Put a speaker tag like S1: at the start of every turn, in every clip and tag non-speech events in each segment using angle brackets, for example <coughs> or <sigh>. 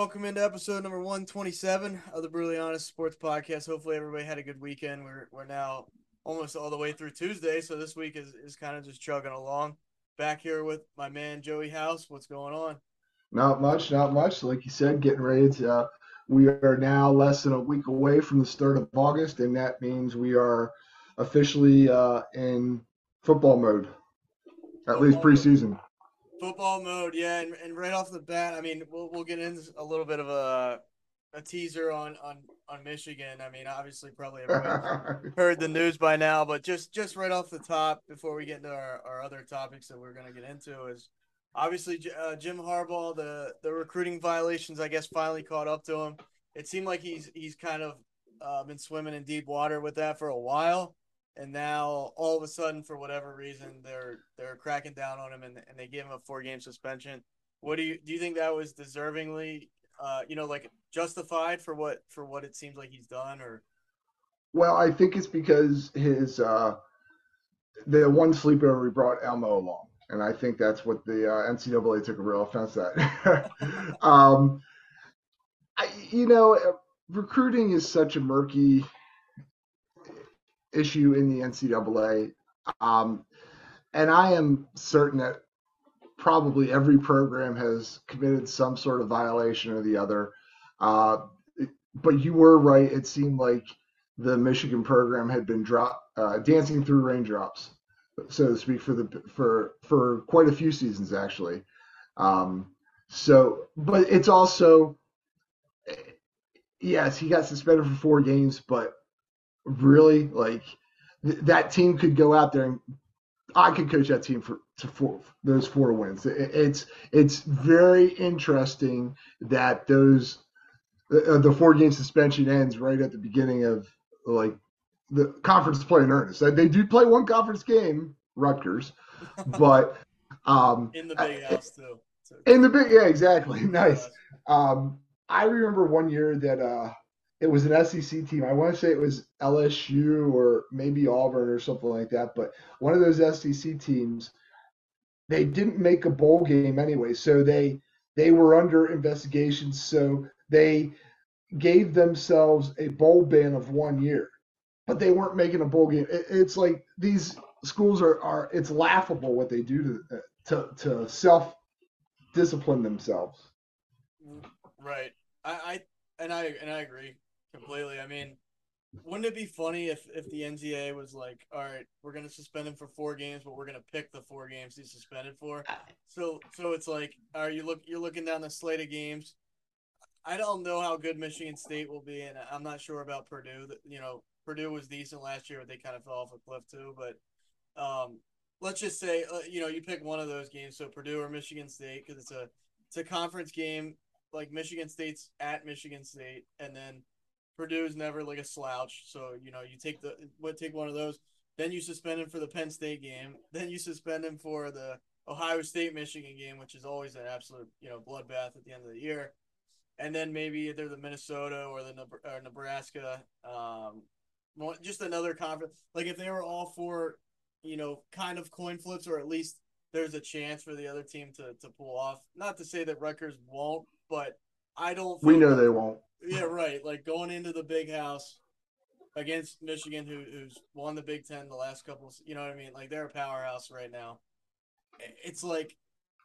S1: Welcome into episode number 127 of the Brutally Honest Sports Podcast. Hopefully everybody had a good weekend. We're we're now almost all the way through Tuesday, so this week is, is kind of just chugging along. Back here with my man Joey House. What's going on?
S2: Not much, not much. Like you said, getting ready to. Uh, we are now less than a week away from the start of August, and that means we are officially uh, in football mode, at football least preseason. Mode.
S1: Football mode, yeah, and, and right off the bat, I mean, we'll we'll get into a little bit of a a teaser on on on Michigan. I mean, obviously, probably everyone <laughs> heard the news by now, but just just right off the top, before we get into our, our other topics that we're going to get into, is obviously uh, Jim Harbaugh. The the recruiting violations, I guess, finally caught up to him. It seemed like he's he's kind of uh, been swimming in deep water with that for a while and now all of a sudden for whatever reason they're they're cracking down on him and, and they give him a four game suspension. What do you do you think that was deservingly uh you know like justified for what for what it seems like he's done or?
S2: Well i think it's because his uh the one sleepover he brought elmo along and i think that's what the uh, ncaa took a real offense at. <laughs> Um I, you know recruiting is such a murky issue in the NCAA. Um, and I am certain that probably every program has committed some sort of violation or the other. Uh, but you were right. It seemed like the Michigan program had been drop, uh, dancing through raindrops, so to speak, for the for for quite a few seasons actually. Um, so, but it's also yes, he got suspended for four games, but really like th- that team could go out there and I could coach that team for to four those four wins. It, it's it's very interesting that those uh, the four game suspension ends right at the beginning of like the conference play in earnest. They do play one conference game, Rutgers, <laughs> but um,
S1: in the big house too.
S2: In the big, yeah, exactly. <laughs> Nice. Um, I remember one year that uh, it was an SEC team. I want to say it was LSU or maybe Auburn or something like that. But one of those SEC teams, they didn't make a bowl game anyway, so they they were under investigation. So they gave themselves a bowl ban of one year, but they weren't making a bowl game. It, it's like these schools are are it's laughable what they do to to to self discipline themselves.
S1: Right. I, I and I and I agree completely. I mean, wouldn't it be funny if if the NCAA was like, all right, we're gonna suspend him for four games, but we're gonna pick the four games he's suspended for. So so it's like, all right, you look you're looking down the slate of games. I don't know how good Michigan State will be, and I'm not sure about Purdue. You know, Purdue was decent last year, but they kind of fell off a cliff too. But um, let's just say, uh, you know, you pick one of those games, so Purdue or Michigan State, because it's a it's a conference game. Like Michigan State's at Michigan State, and then Purdue's never like a slouch, so you know you take the what take one of those. Then you suspend him for the Penn State game. Then you suspend him for the Ohio State Michigan game, which is always an absolute you know bloodbath at the end of the year. And then maybe either the Minnesota or the or Nebraska, um, just another conference. Like if they were all four, you know, kind of coin flips, or at least there's a chance for the other team to to pull off. Not to say that Rutgers won't, but I don't.
S2: We know they won't.
S1: Yeah, right. Like going into the big house against Michigan, who, who's won the Big Ten the last couple. You know what I mean? Like they're a powerhouse right now. It's like,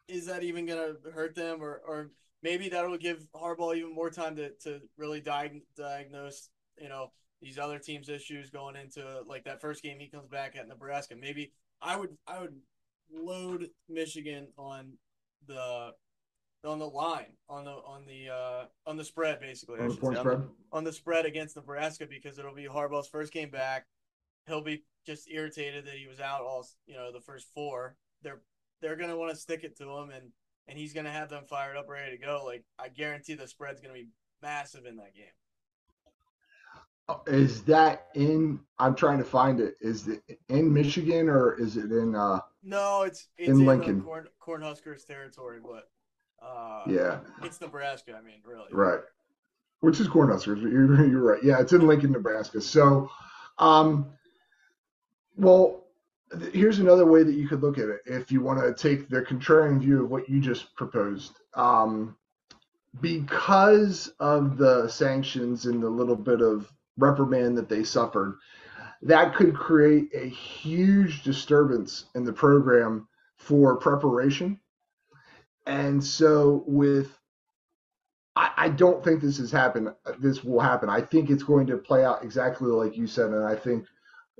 S1: is that even gonna hurt them, or or maybe that'll give Harbaugh even more time to to really diag- diagnose, you know, these other teams' issues going into like that first game he comes back at Nebraska. Maybe I would I would load Michigan on the on the line on the on the uh, on the spread basically.
S2: On the spread.
S1: On the, on the spread against Nebraska because it'll be Harbaugh's first game back. He'll be just irritated that he was out all you know the first four. They're they're gonna want to stick it to him and and he's gonna have them fired up, ready to go. Like I guarantee the spread's gonna be massive in that game.
S2: Is that in? I'm trying to find it. Is it in Michigan or is it in? uh
S1: No, it's it's
S2: in
S1: in,
S2: Lincoln.
S1: Corn, Cornhuskers territory, but uh,
S2: Yeah,
S1: it's Nebraska. I mean, really.
S2: right. Which is Cornhuskers. You're, you're right. Yeah, it's in Lincoln, Nebraska. So, um, well, th- here's another way that you could look at it if you want to take the contrarian view of what you just proposed. Um, because of the sanctions and the little bit of reprimand that they suffered, that could create a huge disturbance in the program for preparation. And so, with I, don't think this has happened. This will happen. I think it's going to play out exactly like you said, and I think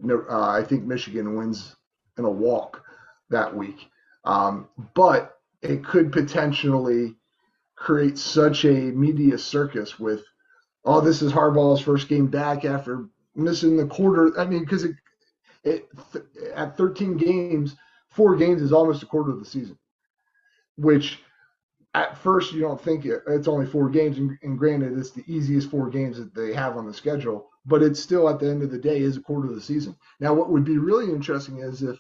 S2: uh, I think Michigan wins in a walk that week. Um, but it could potentially create such a media circus with, oh, this is Harbaugh's first game back after missing the quarter. I mean, because it, it at 13 games, four games is almost a quarter of the season, which at first you don't think it, it's only four games, and, and granted, it's the easiest four games that they have on the schedule, but it's still at the end of the day is a quarter of the season. Now, what would be really interesting is if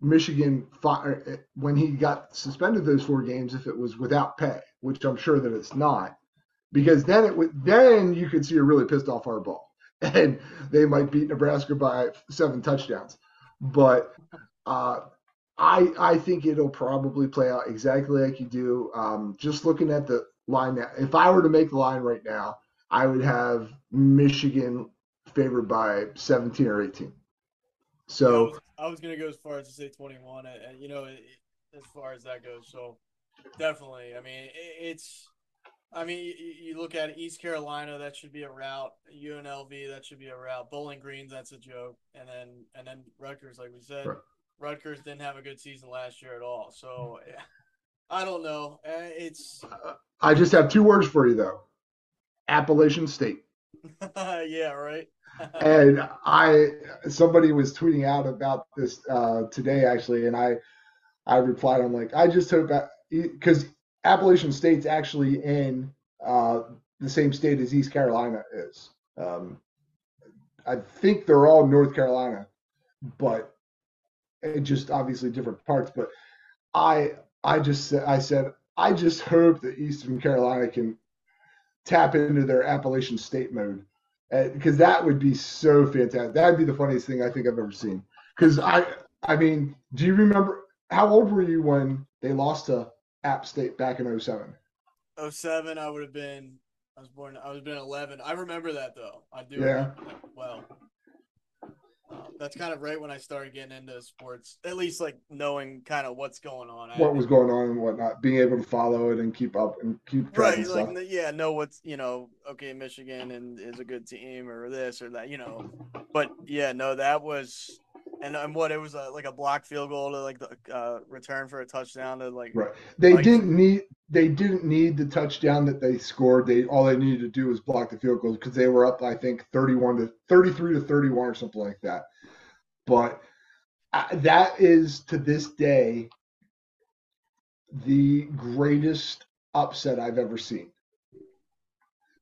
S2: Michigan, fought, when he got suspended those four games, if it was without pay, which I'm sure that it's not, because then it would then you could see a really pissed off Harbaugh, <laughs> and they might beat Nebraska by seven touchdowns. But uh, I I think it'll probably play out exactly like you do. Um, just looking at the line now, if I were to make the line right now, I would have Michigan favored by 17 or 18.
S1: I
S2: So
S1: was, I was gonna go as far as to say 21, and, and, you know, it, as far as that goes. So definitely, I mean, it, it's. I mean, you, you look at East Carolina, that should be a rout. UNLV, that should be a rout. Bowling Greens, that's a joke. And then and then Rutgers, like we said,
S2: Right.
S1: Rutgers didn't have a good season last year at all. So yeah, I don't know. Uh, It's
S2: I just have two words for you though. Appalachian State. <laughs>
S1: yeah, right. <laughs>
S2: and I somebody was tweeting out about this uh, today actually, and I I replied I'm like I just hope because Appalachian State's actually in uh, the same state as East Carolina is. Um, I think they're all North Carolina, but just obviously different parts. But I I just said I said I just hope that Eastern Carolina can tap into their Appalachian State mode eh, because that would be so fantastic. That'd be the funniest thing I think I've ever seen. Because I, I mean, do you remember how old were you when they lost to App State back in 07?
S1: 07, I would have been. I was born. I was been 11. I remember that though. I do.
S2: Yeah.
S1: well. That's kind of right when I started getting into sports, at least like knowing kind of what's going on. I-
S2: What was going on and whatnot, being able to follow it and keep up and keep
S1: right?
S2: and
S1: Like,
S2: stuff.
S1: yeah, know what's you know. Okay, Michigan and is a good team or this or that, you know. But yeah, no, that was. And, and what it was uh, like a block field goal to like the uh, return for a touchdown to like
S2: Right. They
S1: Like-
S2: didn't need they didn't need the touchdown that they scored. They all they needed to do was block the field goals because they were up, I think, 31 to 33 to 31 or something like that. But uh, that is to this day the greatest upset I've ever seen.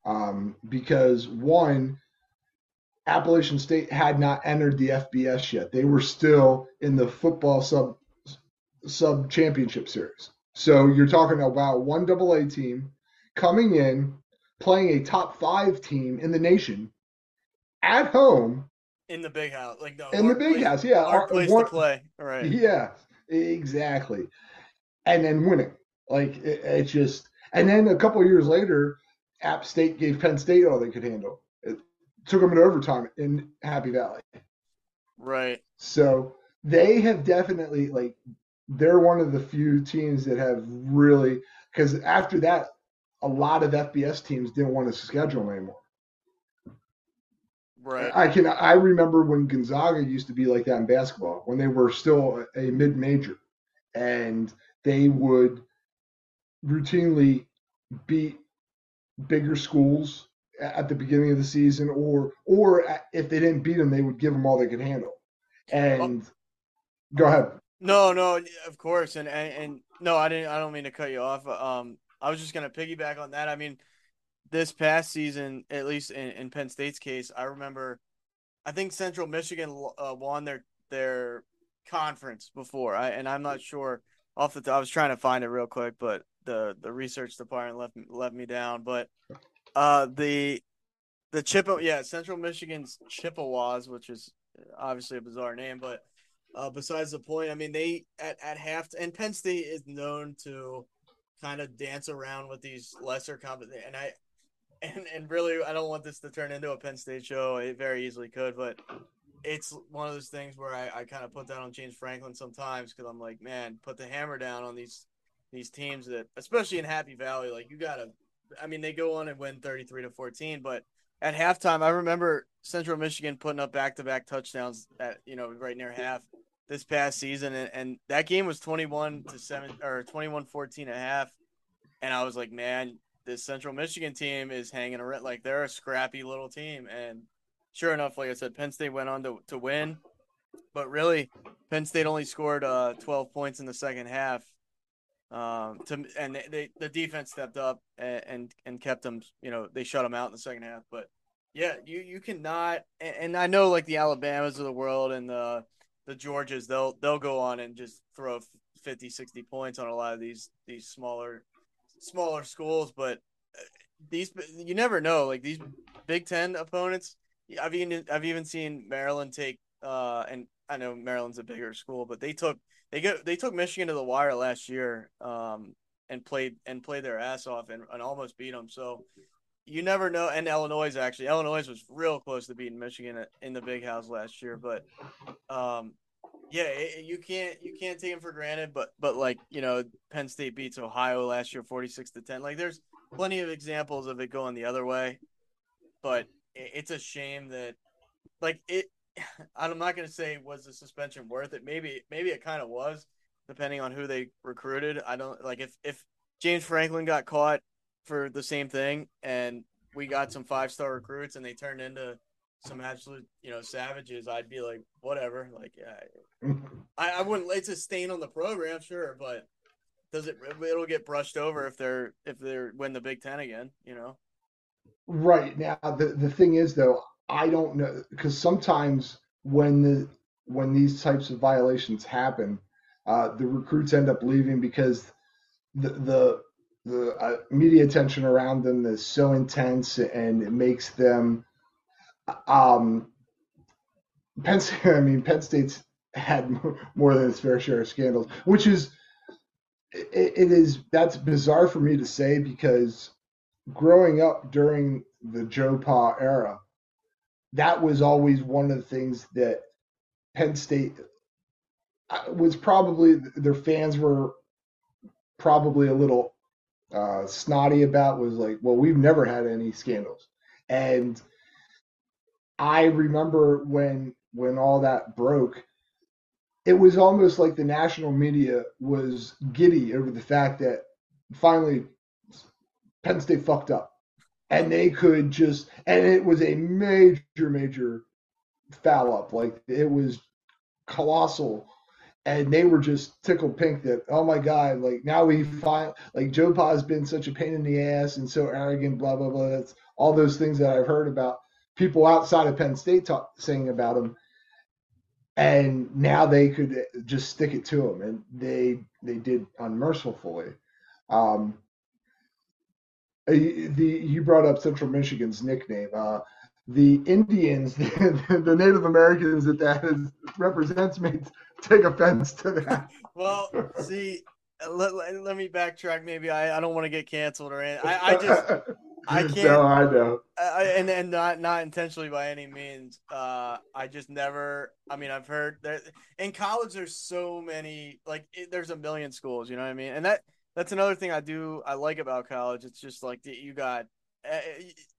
S2: Um, because one, Appalachian State had not entered the FBS yet. They were still in the football sub sub championship series. So you're talking about one double A team coming in, playing a top five team in the nation at home
S1: in the big house, like the
S2: in the big
S1: place-
S2: house. Yeah. our-
S1: place
S2: one-
S1: to play. Right.
S2: yeah, exactly. And then winning. Like it, it just and then a couple years later, App State gave Penn State all they could handle. It took them into overtime in Happy Valley.
S1: Right.
S2: So they have definitely like they're one of the few teams that have really because after that, a lot of FBS teams didn't want to schedule anymore.
S1: Right.
S2: I can I remember when Gonzaga used to be like that in basketball when they were still a mid major, and they would routinely beat bigger schools at the beginning of the season, or or if they didn't beat them, they would give them all they could handle. And go ahead.
S1: No, no, of course, and, and and no, I didn't. I don't mean to cut you off. Um, I was just gonna piggyback on that. I mean, this past season, at least in, in Penn State's case, I remember, I think Central Michigan uh, won their their conference before. I and I'm not sure off the. Top, I was trying to find it real quick, but the the research department left left me down. But uh, the the Chippewa, yeah, Central Michigan's Chippewas, which is obviously a bizarre name, but uh, besides the point, I mean, they at at half and Penn State is known to kind of dance around with these lesser competition, and I and and really, I don't want this to turn into a Penn State show. It very easily could, but it's one of those things where I, I kind of put that on James Franklin sometimes because I'm like, man, put the hammer down on these these teams that, especially in Happy Valley, like you gotta. I mean, they go on and win 33 to 14, but at halftime, I remember Central Michigan putting up back to back touchdowns at you know right near half this past season, and, and that game was 21 to seven or 21 14 and a half, and I was like, man, this Central Michigan team is hanging around. Like they're a scrappy little team. And sure enough, like I said, Penn State went on to, to win. But really, Penn State only scored uh, 12 points in the second half. Um, to and they, they the defense stepped up and, and, and kept them. You know, they shut them out in the second half. But yeah, you you cannot. And, and I know like the Alabamas of the world and the the Georgias, they'll they'll go on and just throw 50, 60 points on a lot of these these smaller smaller schools, but uh, these you never know. Like these Big Ten opponents, I've even I've even seen Maryland take. Uh, and I know Maryland's a bigger school, but they took they get they took Michigan to the wire last year. Um, and played and played their ass off and, and almost beat them. So you never know. And Illinois actually, Illinois was real close to beating Michigan in the Big House last year, but um, yeah, it, you can't you can't take them for granted. But but like you know, Penn State beats Ohio last year, forty six to ten. Like there's plenty of examples of it going the other way. But it, it's a shame that like it. <sighs> I'm not gonna say was the suspension worth it. Maybe maybe it kind of was, depending on who they recruited. I don't like if if James Franklin got caught for the same thing and we got some five star recruits and they turned into some absolute, you know, savages, I'd be like, whatever. Like, yeah, <laughs> I, I wouldn't. It's a stain on the program, sure, but does it? It'll get brushed over if they're if they're win the Big Ten again, you know.
S2: Right now, the the thing is though, I don't know because sometimes when the when these types of violations happen, uh, the recruits end up leaving because the the the uh, media attention around them is so intense and it makes them um, Penn State, <laughs> I mean, Penn State's had more than its fair share of scandals, which is it, it is that's bizarre for me to say because growing up during the Joe Pa era, that was always one of the things that Penn State uh, was probably their fans were probably a little uh, snotty about was like, well, we've never had any scandals, and I remember when when all that broke, it was almost like the national media was giddy over the fact that finally Penn State fucked up. And they could just and it was a major, major foul up. Like it was colossal. And they were just tickled pink that, oh my God, like now we find like Joe Pa has been such a pain in the ass and so arrogant, blah, blah, blah. That's all those things that I've heard about people outside of Penn State talk, saying about him, and now they could just stick it to him, and they they did unmercifully. Um, the you brought up Central Michigan's nickname. Uh, the Indians, the, <laughs> the Native Americans that that is, represents, may take offense to that. <laughs>
S1: well, see, let, let, let, me backtrack. Maybe I, I don't want to get canceled or anything. I, I just <laughs> I <laughs> can't.
S2: No, I know.
S1: I, and and not not intentionally by any means. Uh, I just never. I mean, I've heard that in college there's so many. Like, it, there's a million schools. You know what I mean? And that that's another thing I do. I like about college. It's just like you got. Uh,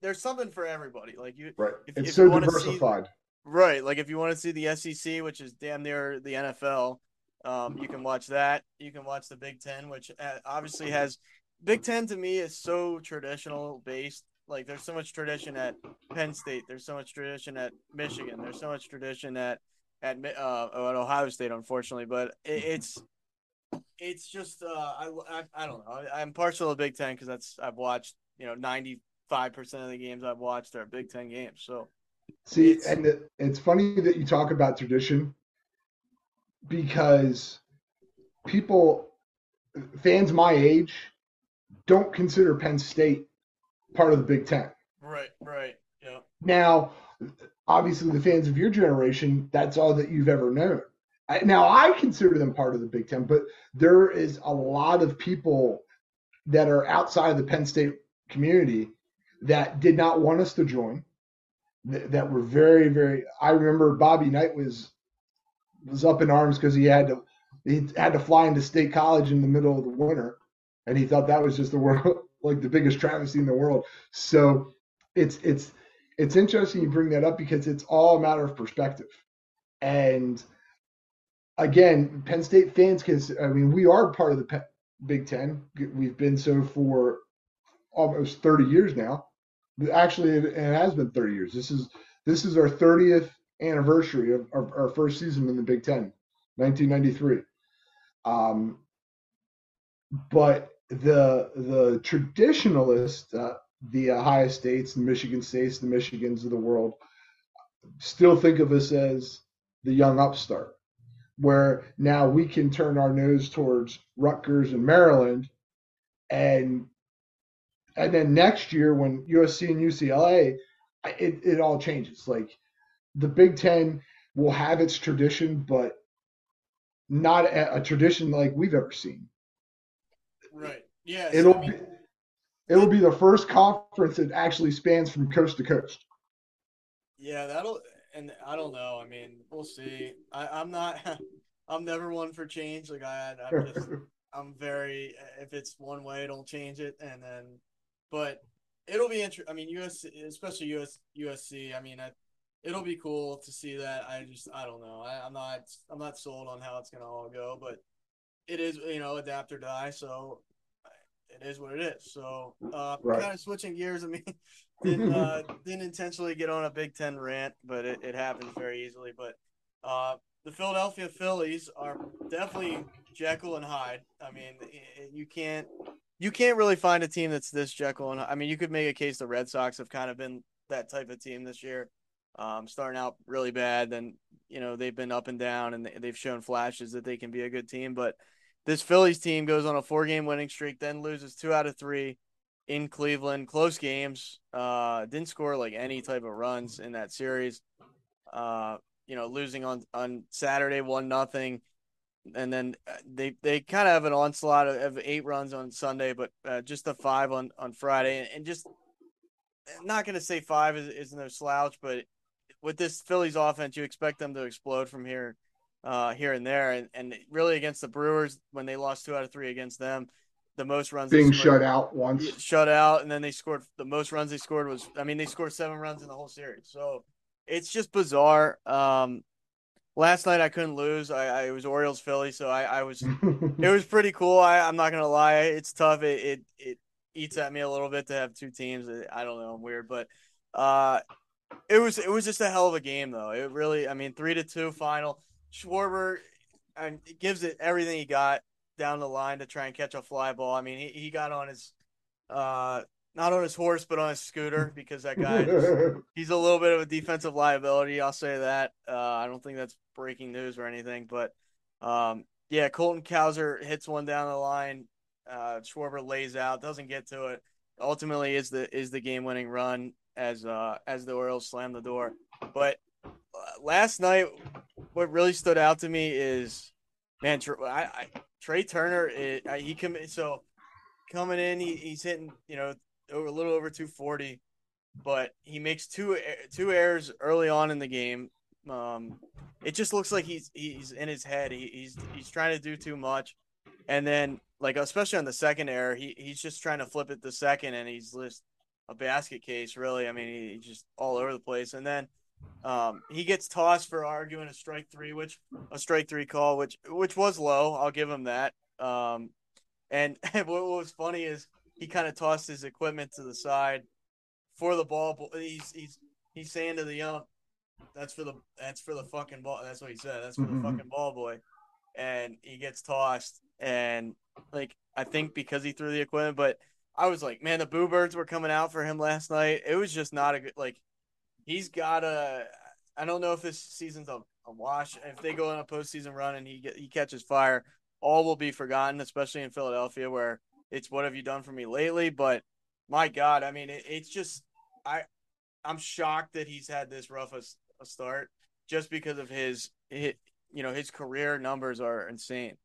S1: there's something for everybody. Like you,
S2: right?
S1: If,
S2: it's
S1: if
S2: so diversified.
S1: See, right. Like if you want to see the SEC, which is damn near the NFL, um, you can watch that. You can watch the Big Ten, which uh, obviously has Big Ten to me is so traditional based. Like there's so much tradition at Penn State. There's so much tradition at Michigan. There's so much tradition at at uh, at Ohio State, unfortunately. But it, it's it's just uh, I, I, I don't know. I, am partial to Big Ten because that's I've watched you know 95 percent of the games I've watched are Big Ten games. So
S2: see, it's, and it, it's funny that you talk about tradition because people fans my age don't consider Penn State part of the Big Ten.
S1: Right, right. Yeah.
S2: Now, obviously, the fans of your generation, that's all that you've ever known. Now, I consider them part of the Big Ten, but there is a lot of people that are outside of the Penn State community that did not want us to join. That were very, very. I remember Bobby Knight was was up in arms because he had to he had to fly into State College in the middle of the winter and he thought that was just the world <laughs> like the biggest travesty in the world. So it's it's it's interesting you bring that up because it's all a matter of perspective. And again, Penn State fans, because I mean we are part of the Big Ten. We've been so for almost 30 years now. Actually, it, has been 30 years. This is this is our 30th anniversary of our, our first season in the Big Ten, 1993. Um, but the the traditionalists, uh, the Ohio States, the Michigan States, the Michigans of the world, still think of us as the young upstart. Where now we can turn our nose towards Rutgers and Maryland, and and then next year when USC and UCLA, it, it all changes. Like the Big Ten will have its tradition, but not a, a tradition like we've ever seen.
S1: Right. Yeah.
S2: It'll be it'll be the first conference that actually spans from coast to coast.
S1: Yeah, that'll and I don't know. I mean, we'll see. I, am not. <laughs> I'm never one for change. Like I, I'm <laughs> just. I'm very. If it's one way, don't change it. And then, but it'll be interesting. I mean, US, especially US, USC. I mean, I, it'll be cool to see that. I just, I don't know. I, I'm not. I'm not sold on how it's gonna all go, but it is you know adapt or die. So it is what it is. So uh, right. kind of switching gears. I mean, <laughs> didn't uh, didn't intentionally get on a Big Ten rant, but it, it happens very easily. But uh, the Philadelphia Phillies are definitely Jekyll and Hyde. I mean, you can't you can't really find a team that's this Jekyll and I mean, you could make a case the Red Sox have kind of been that type of team this year. Um, starting out really bad, then you know they've been up and down, and they've shown flashes that they can be a good team, but this Phillies team goes on a four game winning streak, then loses two out of three in Cleveland. Close games. Uh, didn't score like any type of runs in that series. Uh, you know, losing on on Saturday one nothing, and then uh, they they kind of have an onslaught of, of, eight runs on Sunday, but uh, just a five on on Friday, and, and just not going to say five is, is no slouch, but with this Phillies offense, you expect them to explode from here uh, here and there, and, and really against the Brewers when they lost two out of three against them, the most runs
S2: being shut out once,
S1: shut out, and then they scored the most runs they scored was I mean they scored seven runs in the whole series, so it's just bizarre. Um, last night I couldn't lose. I, I was Orioles Philly, so I, I was it was <laughs> pretty cool. I, I'm not gonna lie, it's tough. It, it it eats at me a little bit to have two teams. I don't know, I'm weird, but uh, it was it was just a hell of a game though. It really, I mean, three to two final. Schwarber and gives it everything he got down the line to try and catch a fly ball. I mean, he, he got on his uh not on his horse but on his scooter because that guy just, <laughs> he's a little bit of a defensive liability, I'll say that. Uh I don't think that's breaking news or anything, but um yeah, Colton Cowser hits one down the line. Uh Schwarber lays out, doesn't get to it. Ultimately is the is the game winning run as uh as the Orioles slam the door. But last night, what really stood out to me is, man, I, I Trea Turner, it, I, he come so coming in, he, he's hitting, you know, a little over 240, but he makes two two errors early on in the game. Um, it just looks like he's he's in his head. He, he's he's trying to do too much, and then like especially on the second error, he he's just trying to flip it the second, and he's just a basket case. Really, I mean, he, he's just all over the place. And then um, he gets tossed for arguing a strike three, which a strike three call, which which was low. I'll give him that. Um, and <laughs> what was funny is he kind of tossed his equipment to the side for the ball. He's he's he's saying to the ump, "That's for the that's for the fucking ball." That's what he said. That's for mm-hmm. the fucking ball boy. And he gets tossed, and like I think because he threw the equipment, but I was like, man, the Boo Birds were coming out for him last night. It was just not a good like. He's got a. I don't know if this season's a, a wash. If they go on a postseason run and he get, he catches fire, all will be forgotten, especially in Philadelphia, where it's what have you done for me lately? But my God, I mean, it, it's just I I'm shocked that he's had this rough a, a start just because of his, his you know his career numbers are insane.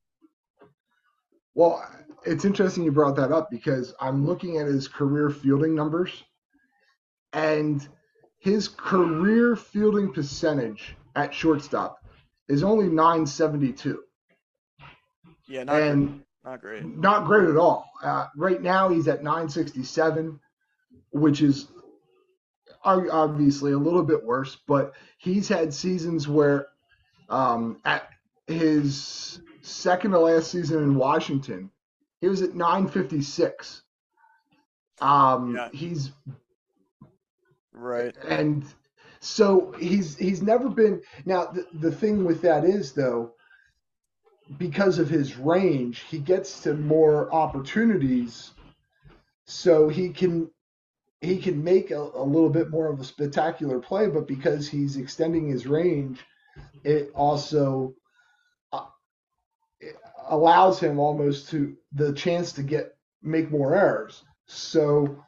S2: Well, it's interesting you brought that up because I'm looking at his career fielding numbers, and his career fielding percentage at shortstop is only 972.
S1: Yeah, not and great. not great.
S2: Not great at all. Uh, right now, he's at 967, which is obviously a little bit worse, but he's had seasons where um, at his second to last season in Washington, he was at 956. Um, yeah. he's
S1: right,
S2: and so he's he's never been. Now the the thing with that is though, because of his range, he gets to more opportunities, so he can he can make a, a little bit more of a spectacular play. But because he's extending his range, it also uh, allows him almost to the chance to get make more errors. So,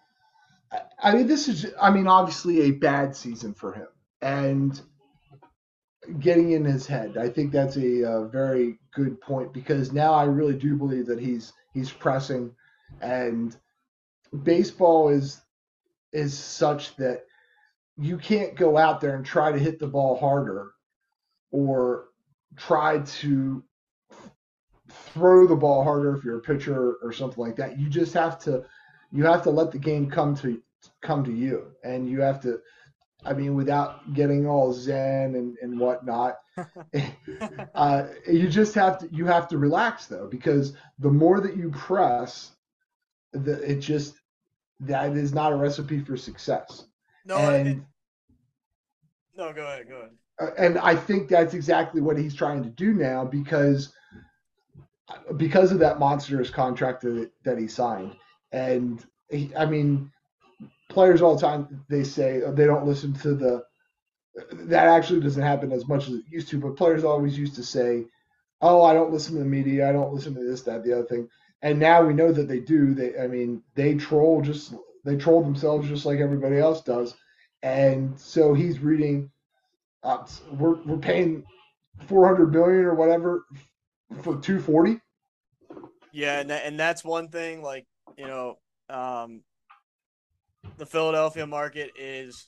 S2: I mean, this is, I mean, obviously a bad season for him, and getting in his head. I think that's a, a very good point because now I really do believe that he's he's pressing, and baseball is is such that you can't go out there and try to hit the ball harder or try to throw the ball harder if you're a pitcher or something like that. You just have to you have to let the game come to come to you, and you have to. I mean, without getting all zen and, and whatnot, <laughs> uh, you just have to you have to relax though, because the more that you press, the it just that is not a recipe for success.
S1: No, and, it, no, go ahead, go ahead.
S2: Uh, and I think that's exactly what he's trying to do now because because of that monstrous contract that, that he signed. And he, I mean, players all the time they say they don't listen to the. That actually doesn't happen as much as it used to, but players always used to say, "Oh, I don't listen to the media. I don't listen to this, that, the other thing." And now we know that they do. They, I mean, they troll just they troll themselves just like everybody else does. And so he's reading. Uh, we're we're paying 400 million or whatever for 240
S1: yeah and, that, and that's one thing like you know um the philadelphia market is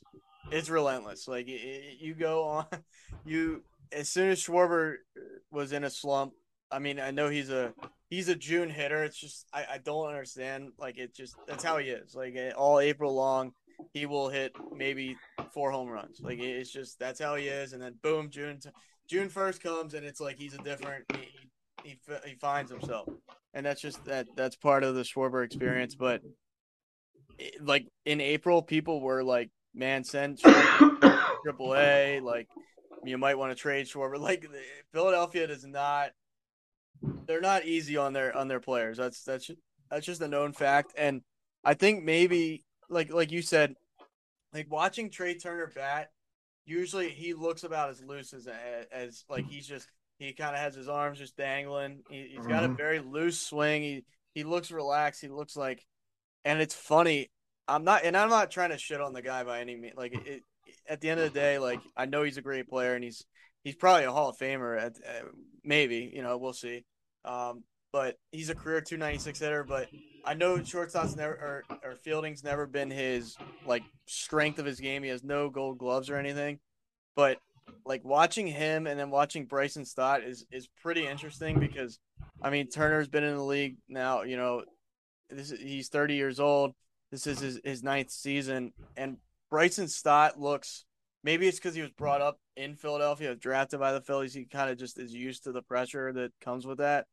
S1: it's relentless. Like it, you go on <laughs> you as soon as schwarber was in a slump i mean i know he's a he's a june hitter. It's just i, I don't understand like it just that's how he is. Like all april long he will hit maybe four home runs. Like it's just that's how he is. And then boom june june 1st comes and it's like he's a different he, he, he finds himself, and that's just that that's part of the Schwarber experience. But like in April, people were like, "Man, send <coughs> Triple A." Like you might want to trade Schwarber. Like Philadelphia does not. They're not easy on their on their players. That's that's that's just a known fact. And I think maybe like like you said, like watching Trea Turner bat, usually he looks about as loose as as like he's just he kind of has his arms just dangling. He, has got mm-hmm. a very loose swing. He he looks relaxed. He looks like, and it's funny. I'm not, and I'm not trying to shit on the guy by any means. Like, it, at the end of the day, like I know he's a great player, and he's he's probably a Hall of Famer. At uh, maybe you know we'll see. Um, but he's a career 296 hitter. But I know shortstop's never or, or fielding's never been his like strength of his game. He has no gold gloves or anything, but like watching him and then watching Bryson Stott is is pretty interesting because I mean Turner's been in the league now. You know, this is, he's 30 years old. This is his, his ninth season, and Bryson Stott looks. Maybe it's because he was brought up in Philadelphia, drafted by the Phillies. He kind of just is used to the pressure that comes with that,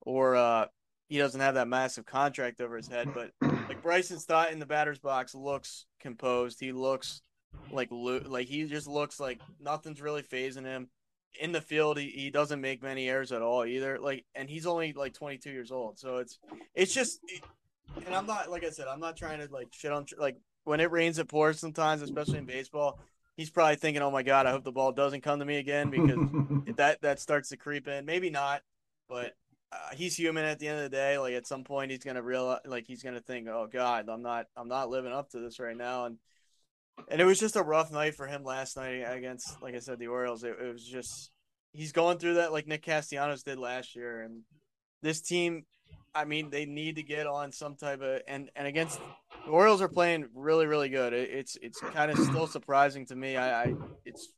S1: or uh, he doesn't have that massive contract over his head. But like Bryson Stott in the batter's box looks composed. He looks like like he just looks like nothing's really fazing him. In the field, he, he doesn't make many errors at all either. Like, and he's only like 22 years old, so it's it's just. And I'm not like I said, I'm not trying to like shit on like when it rains it pours sometimes, especially in baseball. He's probably thinking, "Oh my god, I hope the ball doesn't come to me again," because <laughs> that that starts to creep in. Maybe not, but uh, he's human at the end of the day. Like at some point, he's gonna realize, like he's gonna think, "Oh God, I'm not, I'm not living up to this right now." And and it was just a rough night for him last night against, like I said, the Orioles. It, it was just he's going through that like Nick Castellanos did last year, and this team. I mean, they need to get on some type of and and against the Orioles are playing really really good. It, it's it's kind of still surprising to me. I, I it's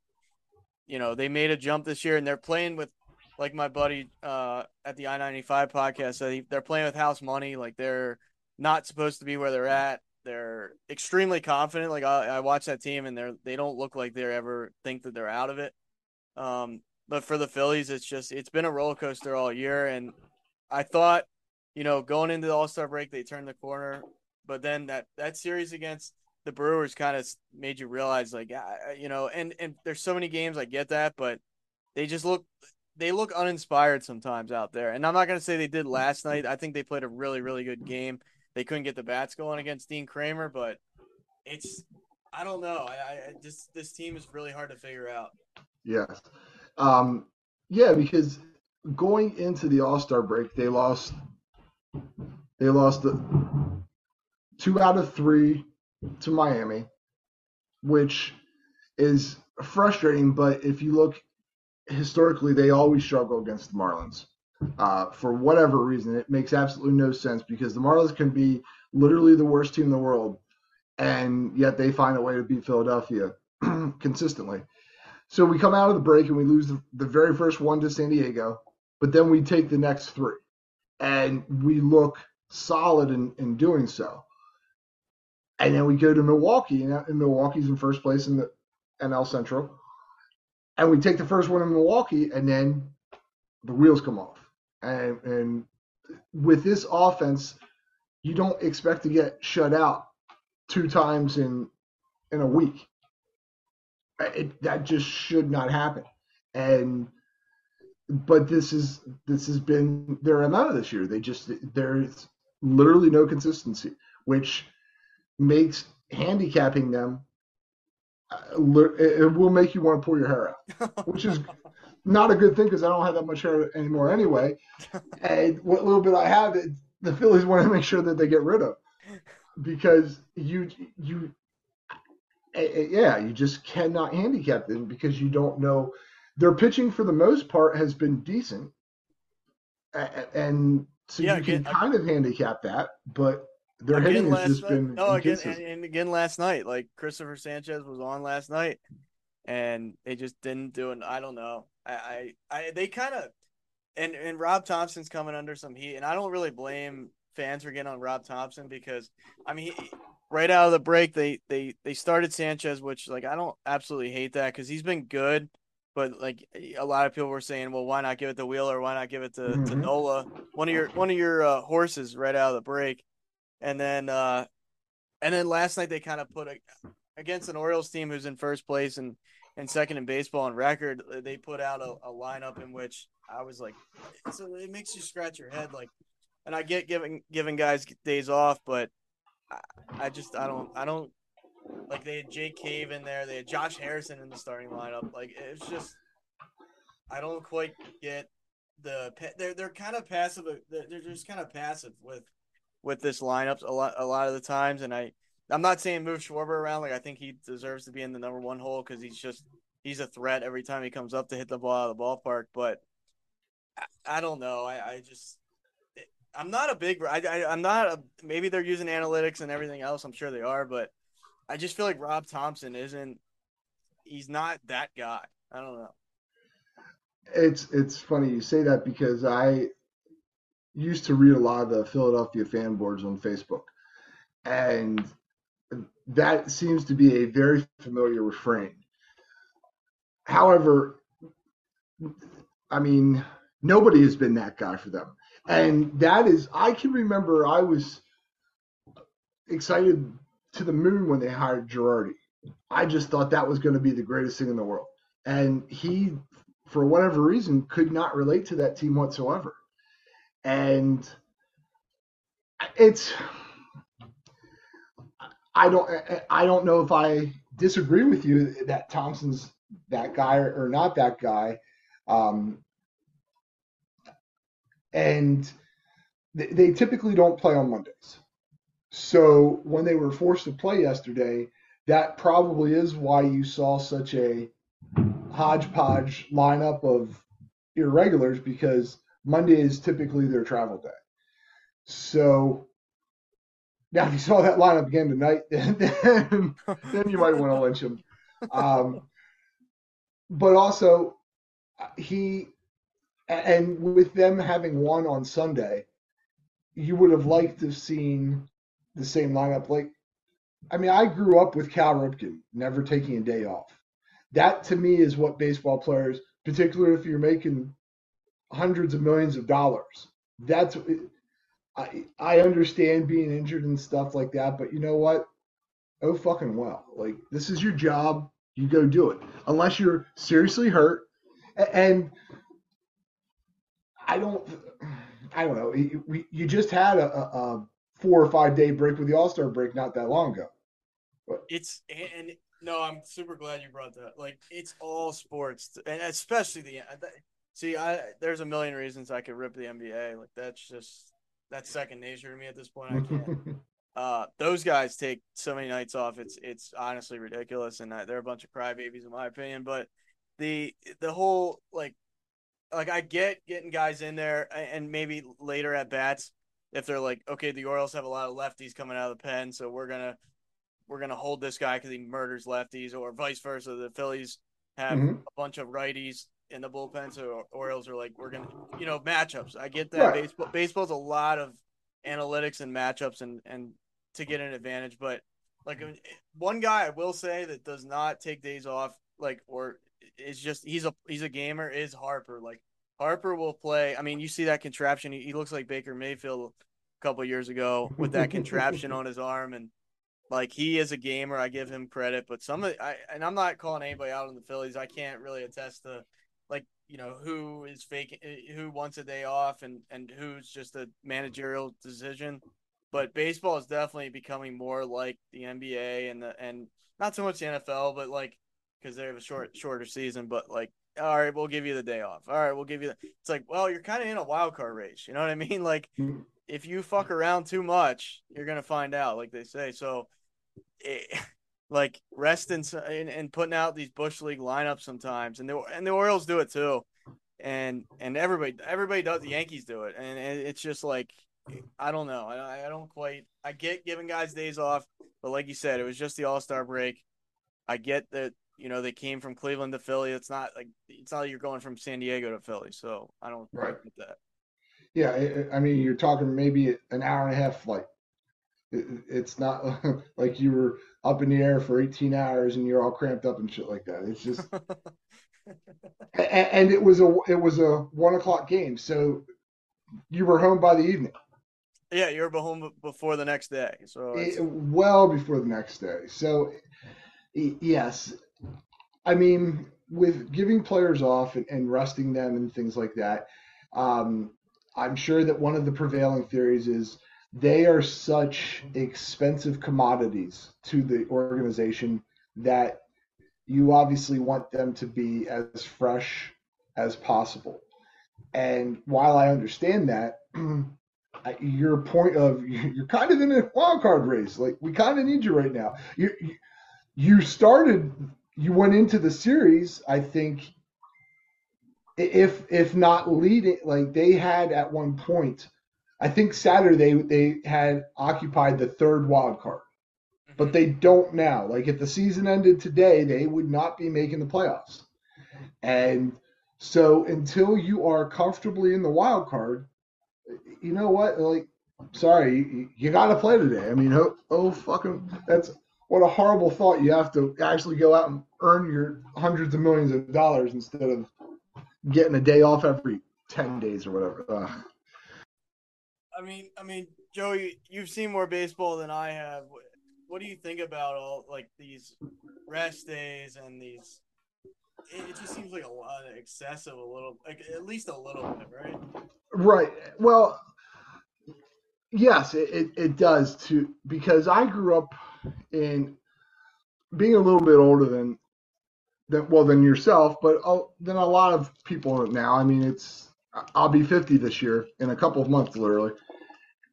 S1: you know they made a jump this year and they're playing with like my buddy uh, at the I ninety five podcast said, they're playing with house money. Like they're not supposed to be where they're at they're extremely confident. Like I, I watch that team and they're they don't look like they ever think that they're out of it. Um, but for the Phillies, it's just it's been a roller coaster all year, and I thought, you know, going into the All Star break they turned the corner, but then that that series against the Brewers kind of made you realize, like, you know, and and there's so many games I get that, but they just look they look uninspired sometimes out there. And I'm not gonna say they did last night. I think they played a really really good game they couldn't get the bats going against Dean Kremer, but it's I don't know. I, I just this team is really hard to figure out.
S2: Yes, um, yeah, because going into the All Star break, they lost. They lost the two out of three to Miami, which is frustrating. But if you look historically, they always struggle against the Marlins uh, for whatever reason. It makes absolutely no sense because the Marlins can be literally the worst team in the world, and yet they find a way to beat Philadelphia <clears throat> consistently. So we come out of the break and we lose the, the very first one to San Diego, but then we take the next three, and we look solid in, in doing so. And then we go to Milwaukee, and, and Milwaukee's in first place in the NL Central. And we take the first one in Milwaukee, and then the wheels come off and and with this offense, you don't expect to get shut out two times in in a week. It, that just should not happen. And but this is this has been their amount of this year. They just there's literally no consistency, which makes handicapping them. Uh, it will make you want to pull your hair out, which is <laughs> not a good thing because I don't have that much hair anymore anyway. <laughs> and what little bit I have, the Phillies <laughs> want to make sure that they get rid of because you you yeah you just cannot handicap them because you don't know their pitching for the most part has been decent and so yeah, you again, can kind of handicap that but their hitting has just night, been
S1: no again and, and again last night like Christopher Sanchez was on last night and they just didn't do it. I don't know. I, I, I they kind of, and and Rob Thomson's coming under some heat, and I don't really blame fans for getting on Rob Thomson because I mean, he, right out of the break, they they they started Sanchez, which like I don't absolutely hate that because he's been good, but like a lot of people were saying, well, why not give it to Wheeler? Why not give it to, mm-hmm. to Nola? One of your one of your uh, horses right out of the break, and then uh, and then last night they kind of put a against an Orioles team who's in first place and and second in baseball on record, they put out a, a lineup in which I was like, so it makes you scratch your head. Like, and I get giving giving guys days off, but I, I just I don't I don't like they had Jake Cave in there, they had Josh Harrison in the starting lineup. Like it's just I don't quite get the they're they're kind of passive. They're just kind of passive with with this lineups a lot a lot of the times, and I I'm not saying move Schwarber around. Like I think he deserves to be in the number one hole because he's just he's a threat every time he comes up to hit the ball out of the ballpark. But I, I don't know. I, I just I'm not a big. I, I I'm not a. Maybe they're using analytics and everything else. I'm sure they are, but I just feel like Rob Thomson isn't. He's not that guy. I don't know.
S2: It's it's funny you say that because I used to read a lot of the Philadelphia fan boards on Facebook, and that seems to be a very familiar refrain. However, I mean, nobody has been that guy for them. And that is, I can remember I was excited to the moon when they hired Girardi. I just thought that was going to be the greatest thing in the world. And he, for whatever reason, could not relate to that team whatsoever. And it's, I don't, I don't know if I disagree with you that Thomson's that guy or not that guy. Um, and they, they typically don't play on Mondays. So when they were forced to play yesterday, that probably is why you saw such a hodgepodge lineup of irregulars because Monday is typically their travel day. So now if you saw that lineup again tonight, <laughs> then, then, then you might want to lynch him. Um, but also, he and with them having won on Sunday, you would have liked to have seen the same lineup. Like, I mean, I grew up with Cal Ripken never taking a day off. That to me is what baseball players, particularly if you're making hundreds of millions of dollars, that's. I I understand being injured and stuff like that, but you know what? Oh fucking well. Like this is your job. You go do it. Unless you're seriously hurt, and I don't, I don't know. You, you just had a, a four or five day break with the All Star break not that long ago.
S1: But. It's and no, I'm super glad you brought that. Like it's all sports, and especially the. See, I there's a million reasons I could rip the NBA. Like that's just that's second nature to me at this point. I can't. <laughs> uh, those guys take so many nights off. It's it's honestly ridiculous, and they're a bunch of crybabies in my opinion. But the the whole like like I get getting guys in there and maybe later at bats if they're like, okay, the Orioles have a lot of lefties coming out of the pen, so we're gonna we're gonna hold this guy because he murders lefties, or vice versa. The Phillies have mm-hmm. a bunch of righties in the bullpen, so Orioles are like, we're gonna, you know, matchups. I get that right. baseball baseball's a lot of analytics and matchups and and to get an advantage, but like one guy I will say that does not take days off, like or is just he's a he's a gamer is Harper. Like Harper will play. I mean, you see that contraption. He, he looks like Baker Mayfield a couple years ago with that contraption on his arm, and like he is a gamer. I give him credit, but some of I and I'm not calling anybody out on the Phillies. I can't really attest to like you know who is fake, who wants a day off, and and who's just a managerial decision. But baseball is definitely becoming more like the NBA and the and not so much the NFL, but like because they have a short shorter season. But like, all right, we'll give you the day off. All right, we'll give you. The... It's like, well, you're kind of in a wild card race. You know what I mean? Like, mm-hmm. if you fuck around too much, you're gonna find out, like they say. So, it, like resting and, and putting out these bush league lineups sometimes, and the and the Orioles do it too, and and everybody everybody does. The Yankees do it, and, and it's just like. I don't know. I, I don't quite. I get giving guys days off, but like you said, it was just the All Star break. I get that you know they came from Cleveland to Philly. It's not like it's not like you're going from San Diego to Philly. So I don't right. with that.
S2: Yeah, I mean you're talking maybe an hour and a half flight. It's not <laughs> like you were up in the air for 18 hours and you're all cramped up and shit like that. It's just, <laughs> and it was a it was a one o'clock game, so you were home by the evening.
S1: Yeah, you were home before the next day. So
S2: it, well before the next day. So yes, I mean, with giving players off and, and resting them and things like that, um, I'm sure that one of the prevailing theories is they are such expensive commodities to the organization that you obviously want them to be as fresh as possible. And while I understand that, <clears throat> your point of <laughs> you're kind of in a wild card race. Like we kind of need you right now. You you started you went into the series, I think, if if not leading, like they had at one point I think Saturday they had occupied the third wild card, mm-hmm. but they don't now. Like if the season ended today, they would not be making the playoffs. And so until you are comfortably in the wild card, you know what? Like, sorry, you, you got to play today. I mean, oh, oh, fucking, that's what a horrible thought. You have to actually go out and earn your hundreds of millions of dollars instead of getting a day off every ten days or whatever. Ugh.
S1: I mean, I mean, Joey, you've seen more baseball than I have. What do you think about all like these rest days and these it, it just seems like a lot of excessive, a little, like at least a little bit, right?
S2: Right. Well, yes, it, it, it does too, because I grew up in being a little bit older than than well than yourself, but uh, than a lot of people now. I mean, it's I'll be 50 this year in a couple of months, literally,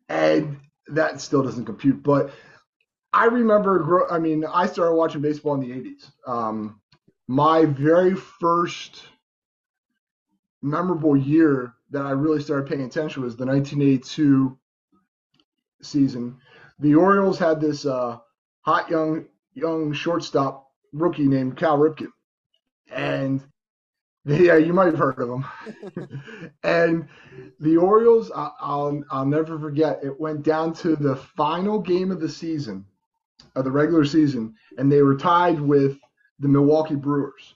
S2: and that still doesn't compute. But I remember, I mean, I started watching baseball in the 80s. Um, my very first memorable year that I really started paying attention was the 1982 season. The Orioles had this uh, hot young young shortstop rookie named Cal Ripken, and <laughs> yeah, you might have heard of him. <laughs> and the Orioles, I, I'll I'll never forget. It went down to the final game of the season, of the regular season, and they were tied with the Milwaukee Brewers.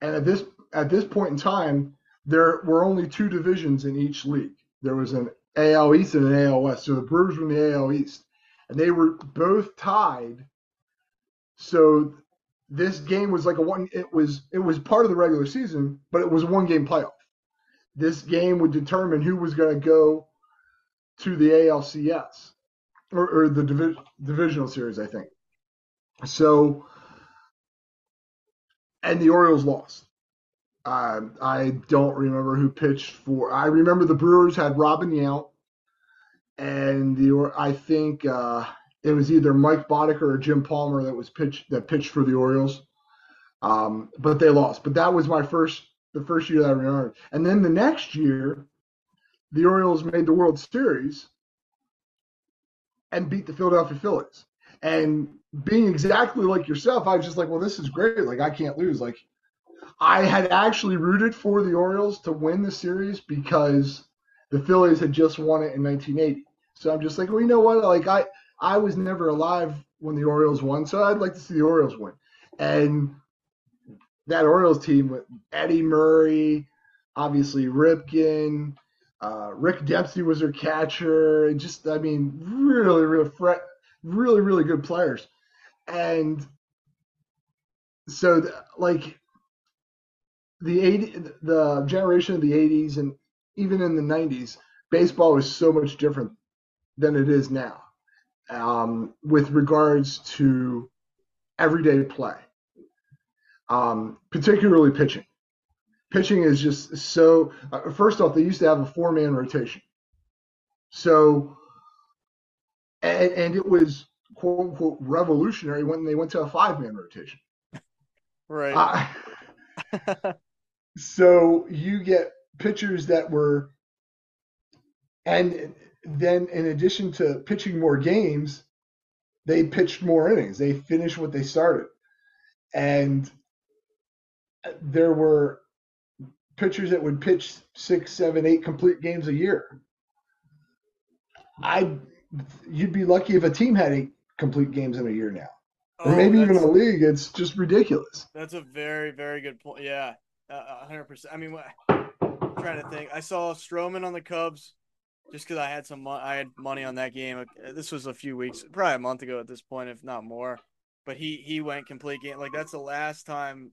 S2: And at this at this point in time, there were only two divisions in each league. There was an AL East and an AL West. So the Brewers were in the AL East, and they were both tied. So this game was like a one. It was it was part of the regular season, but it was one game playoff. This game would determine who was going to go to the ALCS or, or the divi- divisional series, I think. So and the Orioles lost. Uh, I don't remember who pitched for. I remember the Brewers had Robin Yount, and the I think uh, it was either Mike Boddicker or Jim Palmer that was pitched that pitched for the Orioles. Um, but they lost. But that was my first the first year that I remember. And then the next year, the Orioles made the World Series and beat the Philadelphia Phillies. And being exactly like yourself, I was just like, well, this is great. Like, I can't lose. Like, I had actually rooted for the Orioles to win the series because the Phillies had just won it in 1980. So I'm just like, well, you know what? Like, I I was never alive when the Orioles won, so I'd like to see the Orioles win. And that Orioles team with Eddie Murray, obviously Ripken, uh, Rick Dempsey was their catcher, and just I mean, really, really, really, really good players and so like the 80 the generation of the 80s and even in the 90s baseball was so much different than it is now um, with regards to everyday play um, particularly pitching pitching is just so uh, first off they used to have a four man rotation so and, and it was quote unquote revolutionary when they went to a five man rotation.
S1: Right.
S2: Uh, <laughs> so you get pitchers that were, and then in addition to pitching more games, they pitched more innings. They finished what they started. And there were pitchers that would pitch six, seven, eight complete games a year. I you'd be lucky if a team had eight complete games in a year now, or oh, maybe even a league. It's just ridiculous.
S1: That's a very, very good point. Yeah, hundred percent. I mean, I'm trying to think. I saw Stroman on the Cubs just because I had some, mo- I had money on that game. This was a few weeks, probably a month ago at this point, if not more. But he he went complete game. Like that's the last time.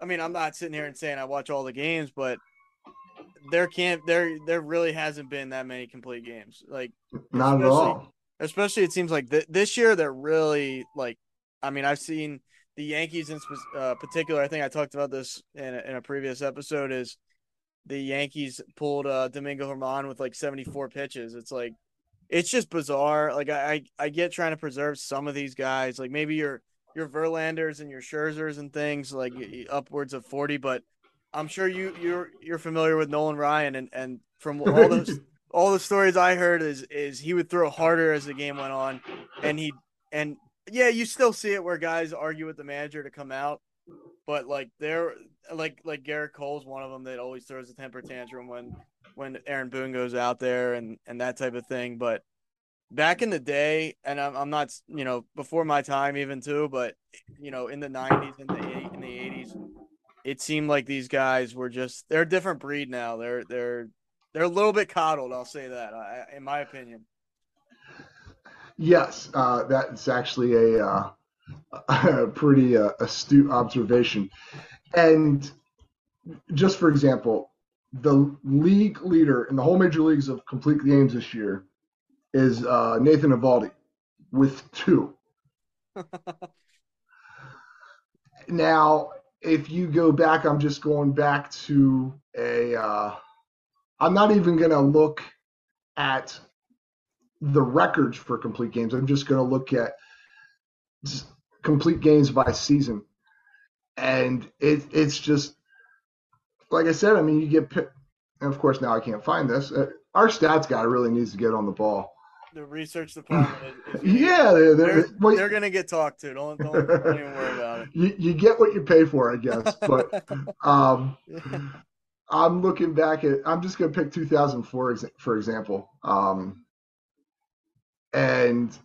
S1: I mean, I'm not sitting here and saying I watch all the games, but there can't there there really hasn't been that many complete games. Like
S2: not at all
S1: especially it seems like th- this year they're really like i mean i've seen the yankees in uh, particular i think i talked about this in a, in a previous episode is the yankees pulled uh, Domingo Germán with like 74 pitches. It's like it's just bizarre. Like I, I i get trying to preserve some of these guys like maybe your your verlanders and your scherzers and things like upwards of 40 but i'm sure you you're you're familiar with nolan ryan and and from all <laughs> those all the stories I heard is is he would throw harder as the game went on, and he and yeah, you still see it where guys argue with the manager to come out, but like they're like like Gerrit Cole's one of them that always throws a temper tantrum when when Aaron Boone goes out there and and that type of thing. But back in the day, and I'm I'm not you know before my time even too, but you know in the '90s and the in the '80s, it seemed like these guys were just they're a different breed now. They're they're they're a little bit coddled. I'll say that, in my opinion.
S2: Yes, uh, that's actually a, uh, <laughs> a pretty uh, astute observation. And just for example, the league leader in the whole major leagues of complete games this year is uh, Nathan Eovaldi with two. <laughs> now, if you go back, I'm just going back to a. uh, not even going to look at the records for complete games. I'm just going to look at complete games by season, and it, it's just like I said. I mean, you get, and of course now I can't find this. Uh, our stats guy really needs to get on the ball.
S1: The research department.
S2: Is, is <laughs> yeah, they're
S1: they're, well, they're, gonna get talked to. Don't don't, don't even worry about it. <laughs>
S2: You, you get what you pay for, I guess. But <laughs> um, I'm looking back at. I'm just gonna pick 2004 for example. Um, and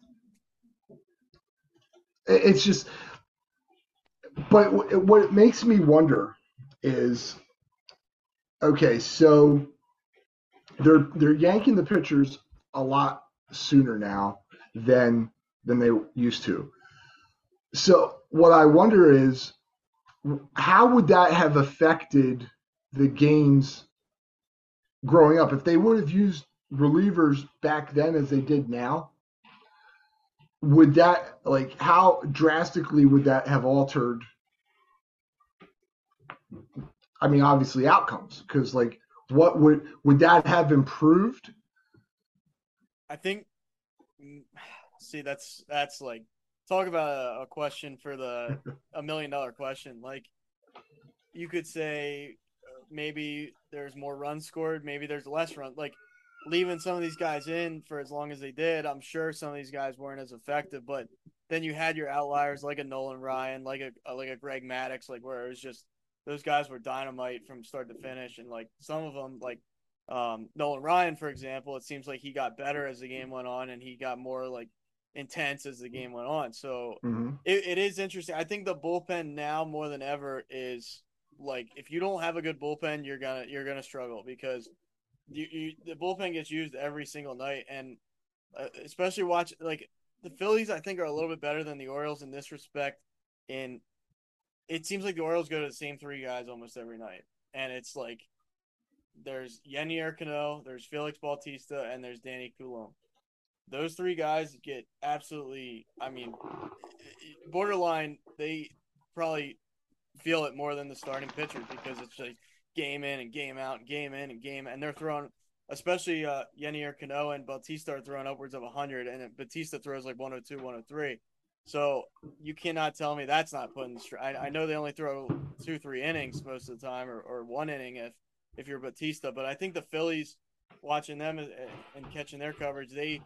S2: it's just but what it makes me wonder is okay so they're they're yanking the pitchers a lot sooner now than than they used to. So what i wonder is how would that have affected the games growing up? If they would have used relievers back then as they did now would that like how drastically would that have altered i mean obviously outcomes because like what would would that have improved?
S1: I think see that's that's like talk about a, a question for the <laughs> a million dollar question. Like you could say uh, maybe there's more runs scored maybe there's less run like leaving some of these guys in for as long as they did, I'm sure some of these guys weren't as effective. But then you had your outliers like a Nolan Ryan, like a like a Greg Maddux, like where it was just those guys were dynamite from start to finish, and like some of them, like um, Nolan Ryan, for example, it seems like he got better as the game went on, and he got more like intense as the game went on. So mm-hmm. it, it is interesting. I think the bullpen now more than ever is like if you don't have a good bullpen, you're gonna you're gonna struggle because you, you the bullpen gets used every single night, and uh, especially watch like the Phillies. I think are a little bit better than the Orioles in this respect. In it seems like the Orioles go to the same three guys almost every night, and it's like there's Yennier Cano, there's Felix Bautista, and there's Danny Coulombe. Those three guys get absolutely, I mean, borderline. They probably feel it more than the starting pitchers because it's like game in and game out, and game in and game, and they're throwing, especially uh, Yennier Cano and Bautista are throwing upwards of 100, and Bautista throws like 102, 103. So you cannot tell me that's not putting. Str- I, I know they only throw two, three innings most of the time, or, or one inning if if you're Bautista. But I think the Phillies, watching them and, and catching their coverage, they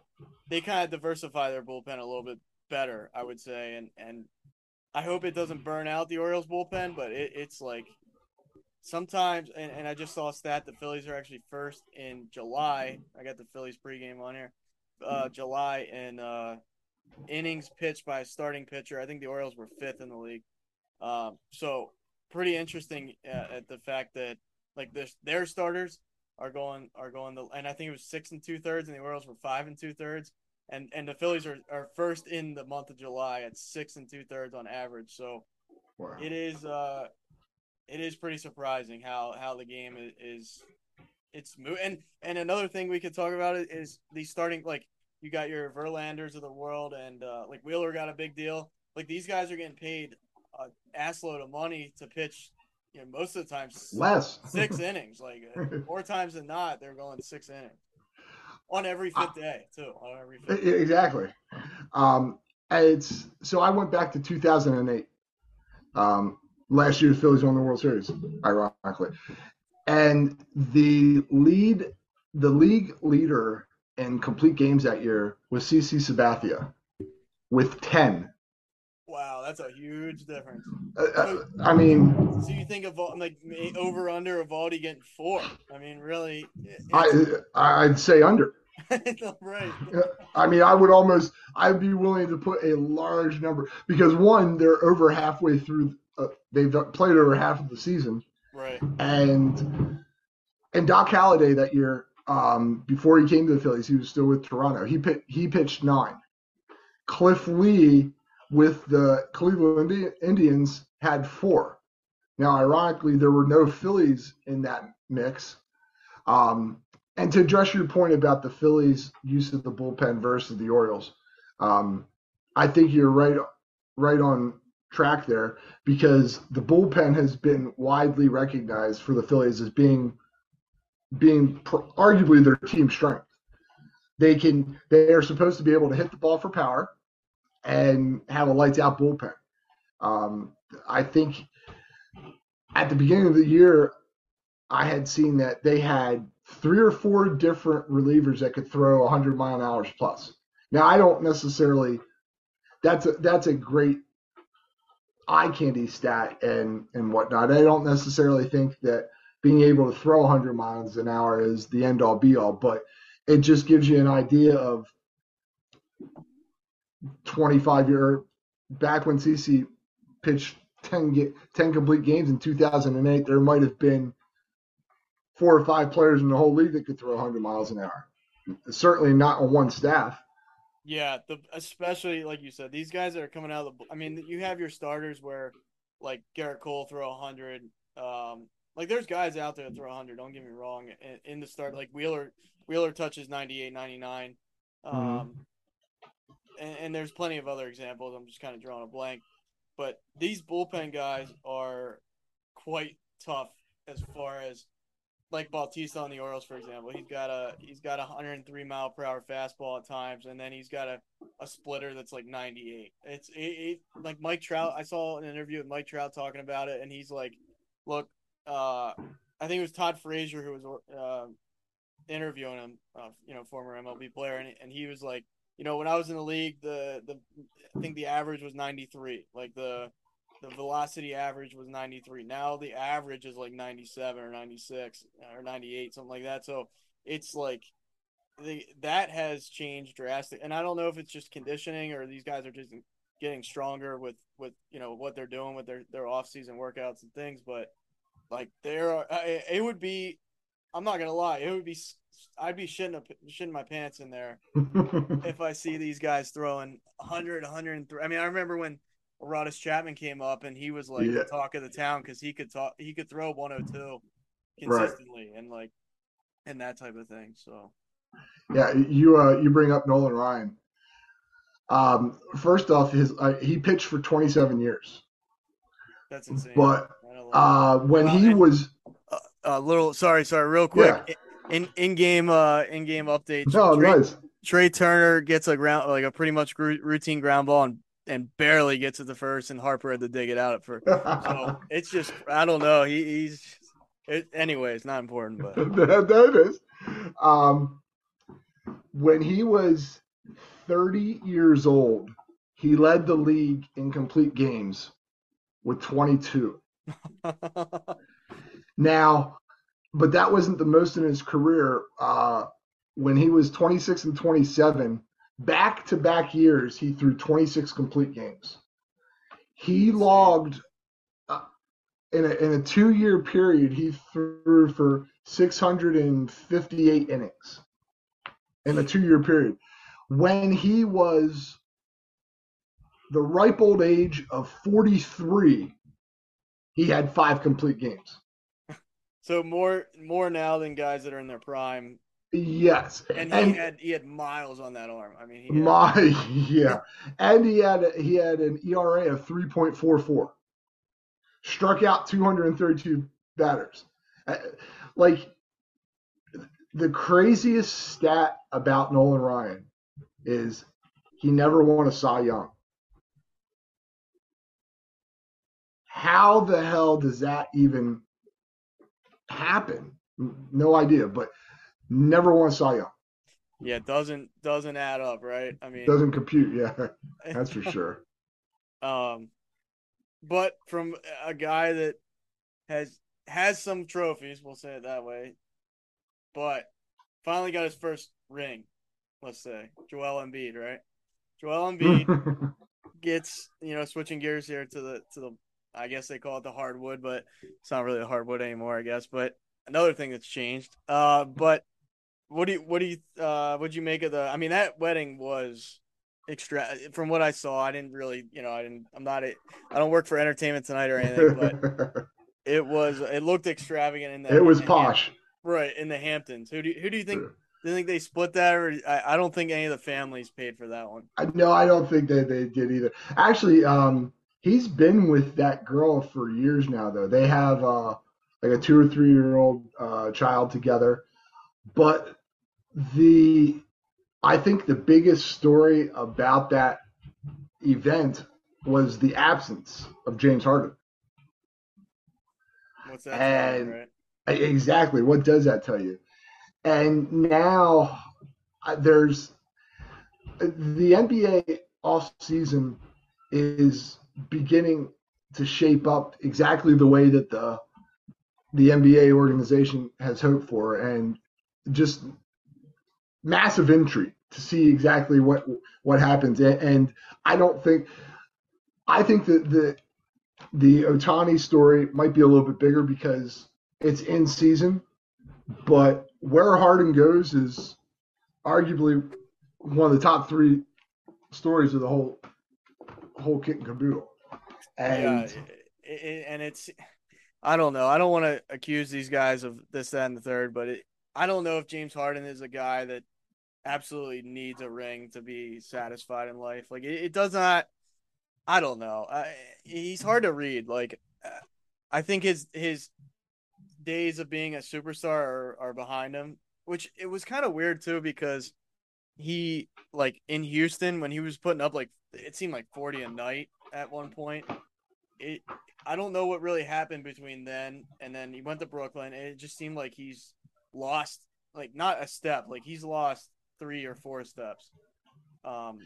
S1: they kind of diversify their bullpen a little bit better, I would say, and and I hope it doesn't burn out the Orioles bullpen, but it, it's like sometimes, and, and I just saw a stat: the Phillies are actually first in July. I got the Phillies pregame on here. Uh, July in uh, innings pitched by a starting pitcher. I think the Orioles were fifth in the league. Um, so pretty interesting uh, at the fact that like this, their starters are going are going the, and I think it was six and two thirds, and the Orioles were five and two thirds. And, and the Phillies are, are first in the month of July at six and two thirds on average. So wow. it is uh it is pretty surprising how how the game is, is it's moving. and and another thing we could talk about is these starting like you got your Verlanders of the world and uh, like Wheeler got a big deal. Like these guys are getting paid a assload of money to pitch. You know, most of the time
S2: less
S1: six <laughs> innings. Like uh, <laughs> more times than not, they're going six innings on every fifth day too. On every fifth
S2: day. exactly. Um, it's so I went back to 2008. Um, last year the Phillies won the World Series, ironically. And the lead the league leader in complete games that year was CC Sabathia with 10.
S1: Wow, that's a huge difference.
S2: Uh, uh, I mean,
S1: so you think of like over under Eovaldi getting four? I mean, really?
S2: I I'd say under. <laughs>
S1: right.
S2: I mean, I would almost, I'd be willing to put a large number because one, they're over halfway through. Uh, they've played over half of the season.
S1: Right.
S2: And and Doc Halladay that year, um, before he came to the Phillies, he was still with Toronto. He pit, he pitched nine. Cliff Lee with the Cleveland Indians had four. Now, ironically, there were no Phillies in that mix. Um, and to address your point about the Phillies' use of the bullpen versus the Orioles, um, I think you're right, right on track there because the bullpen has been widely recognized for the Phillies as being being arguably their team strength. They can they are supposed to be able to hit the ball for power and have a lights out bullpen. Um, I think at the beginning of the year, I had seen that they had three or four different relievers that could throw 100 mile an hour plus. Now, I don't necessarily. That's a that's a great eye candy stat and and whatnot. I don't necessarily think that being able to throw 100 miles an hour is the end all be all, but it just gives you an idea of 25 year back when CC pitched 10 get, 10 complete games in 2008. There might have been four or five players in the whole league that could throw 100 miles an hour. Certainly not on one staff.
S1: Yeah, the especially like you said, these guys that are coming out of the. I mean, you have your starters where, like Gerrit Cole throw 100. Um, like there's guys out there that throw 100. Don't get me wrong. In, in the start, like Wheeler, Wheeler touches 98, 99. Mm-hmm. Um, mm-hmm. and, and there's plenty of other examples. I'm just kind of drawing a blank, but these bullpen guys are quite tough as far as like Bautista on the Orioles, for example. He's got a he's got a 103 mile per hour fastball at times, and then he's got a, a splitter that's like 98. It's it, it, like Mike Trout. I saw an interview with Mike Trout talking about it, and he's like, "Look, uh, I think it was Todd Frazier who was uh, interviewing him, uh, you know, former MLB player, and, and he was like, you know, when I was in the league, the the I think the average was 93, like the the velocity average was 93. Now the average is like 97 or 96 or 98, something like that. So it's like the that has changed drastically. And I don't know if it's just conditioning or these guys are just getting stronger with with you know what they're doing with their their off season workouts and things. But like there are, it would be. I'm not gonna lie, it would be. I'd be shitting, shitting my pants in there <laughs> if I see these guys throwing 100, 103. I mean, I remember when Aroldis Chapman came up and he was like yeah. the talk of the town because he could talk he could throw 102 consistently right. and like and that type of thing. So
S2: yeah, you uh you bring up Nolan Ryan. Um, first off, his uh, he pitched for 27 years.
S1: That's insane.
S2: But uh, when well, he and, was
S1: a little sorry, sorry, real quick. Yeah. In in game uh in game update.
S2: Oh, Trea, nice.
S1: Trea Turner gets a ground like a pretty much routine ground ball and and barely gets to the first, and Harper had to dig it out at first. So <laughs> it's just I don't know. He, he's it, anyway. It's not important, but <laughs>
S2: that, that is. Um, when he was 30 years old, he led the league in complete games with 22. <laughs> now, but that wasn't the most in his career. Uh, when he was 26 and 27, back to back years, he threw 26 complete games. He logged uh, in a, in a two year period, he threw for 658 innings in a two year period. When he was the ripe old age of 43, he had five complete games.
S1: So more more now than guys that are in their prime
S2: Yes,
S1: and he and had he had miles on that arm. I mean, he
S2: had, my <laughs> yeah, and he had he had an ERA of three point four four. Struck out two hundred and thirty two batters. Uh, like the craziest stat about Nolan Ryan is he never won a Cy Young. How the hell does that even happen? No idea, but never a Cy Young.
S1: Yeah, doesn't doesn't add up, right? I mean,
S2: doesn't compute. Yeah, <laughs> that's for sure.
S1: um, but from a guy that has has some trophies, we'll say it that way, but finally got his first ring. Let's say Joel Embiid, right? Joel Embiid <laughs> gets you know switching gears here to the to the I guess they call it the hardwood, but it's not really the hardwood anymore, I guess. But another thing that's changed. Uh, but what do you what do you uh what'd you make of the? I mean, that wedding was extra. From what I saw, I didn't really, you know, I didn't. I'm not. A, I don't work for Entertainment Tonight or anything, but <laughs> it was. It looked extravagant in that.
S2: It was posh.
S1: right in the Hamptons. Who do you, who do you think? Do you think they split that, or I, I don't think any of the families paid for that one.
S2: No, I don't think that they did either. Actually, um, he's been with that girl for years now. Though they have uh, like a two or three year old uh, child together, but the I think the biggest story about that event was the absence of James Harden.
S1: What's that? And right?
S2: exactly, what does that tell you? And now uh, there's the NBA off season is beginning to shape up exactly the way that the the NBA organization has hoped for, and just massive intrigue to see exactly what what happens. And I don't think I think that the the Ohtani story might be a little bit bigger because it's in season, but where Harden goes is arguably one of the top three stories of the whole whole kit and caboodle. And yeah,
S1: and it's I don't know. I don't want to accuse these guys of this, that, and the third, but it, I don't know if James Harden is a guy that absolutely needs a ring to be satisfied in life. Like it, it does not. I don't know. I, he's hard to read. Like I think his his days of being a superstar are, are behind him, which it was kind of weird too because he like in Houston when he was putting up like it seemed like 40 a night at one point. It I don't know what really happened between then and then he went to Brooklyn. it just seemed like he's lost like not a step, like he's lost three or four steps. Um,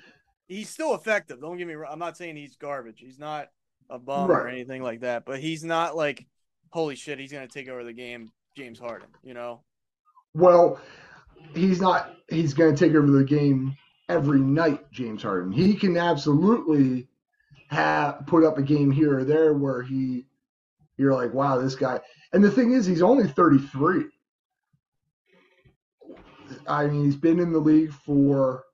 S1: he's still effective. Don't get me wrong. I'm not saying he's garbage. He's not a bum right. or anything like that. But he's not like, holy shit, he's gonna take over the game. James Harden, you know.
S2: Well, he's not. He's gonna take over the game every night. James Harden. He can absolutely have put up a game here or there where he, you're like, wow, this guy. And the thing is, he's only 33. I mean, he's been in the league for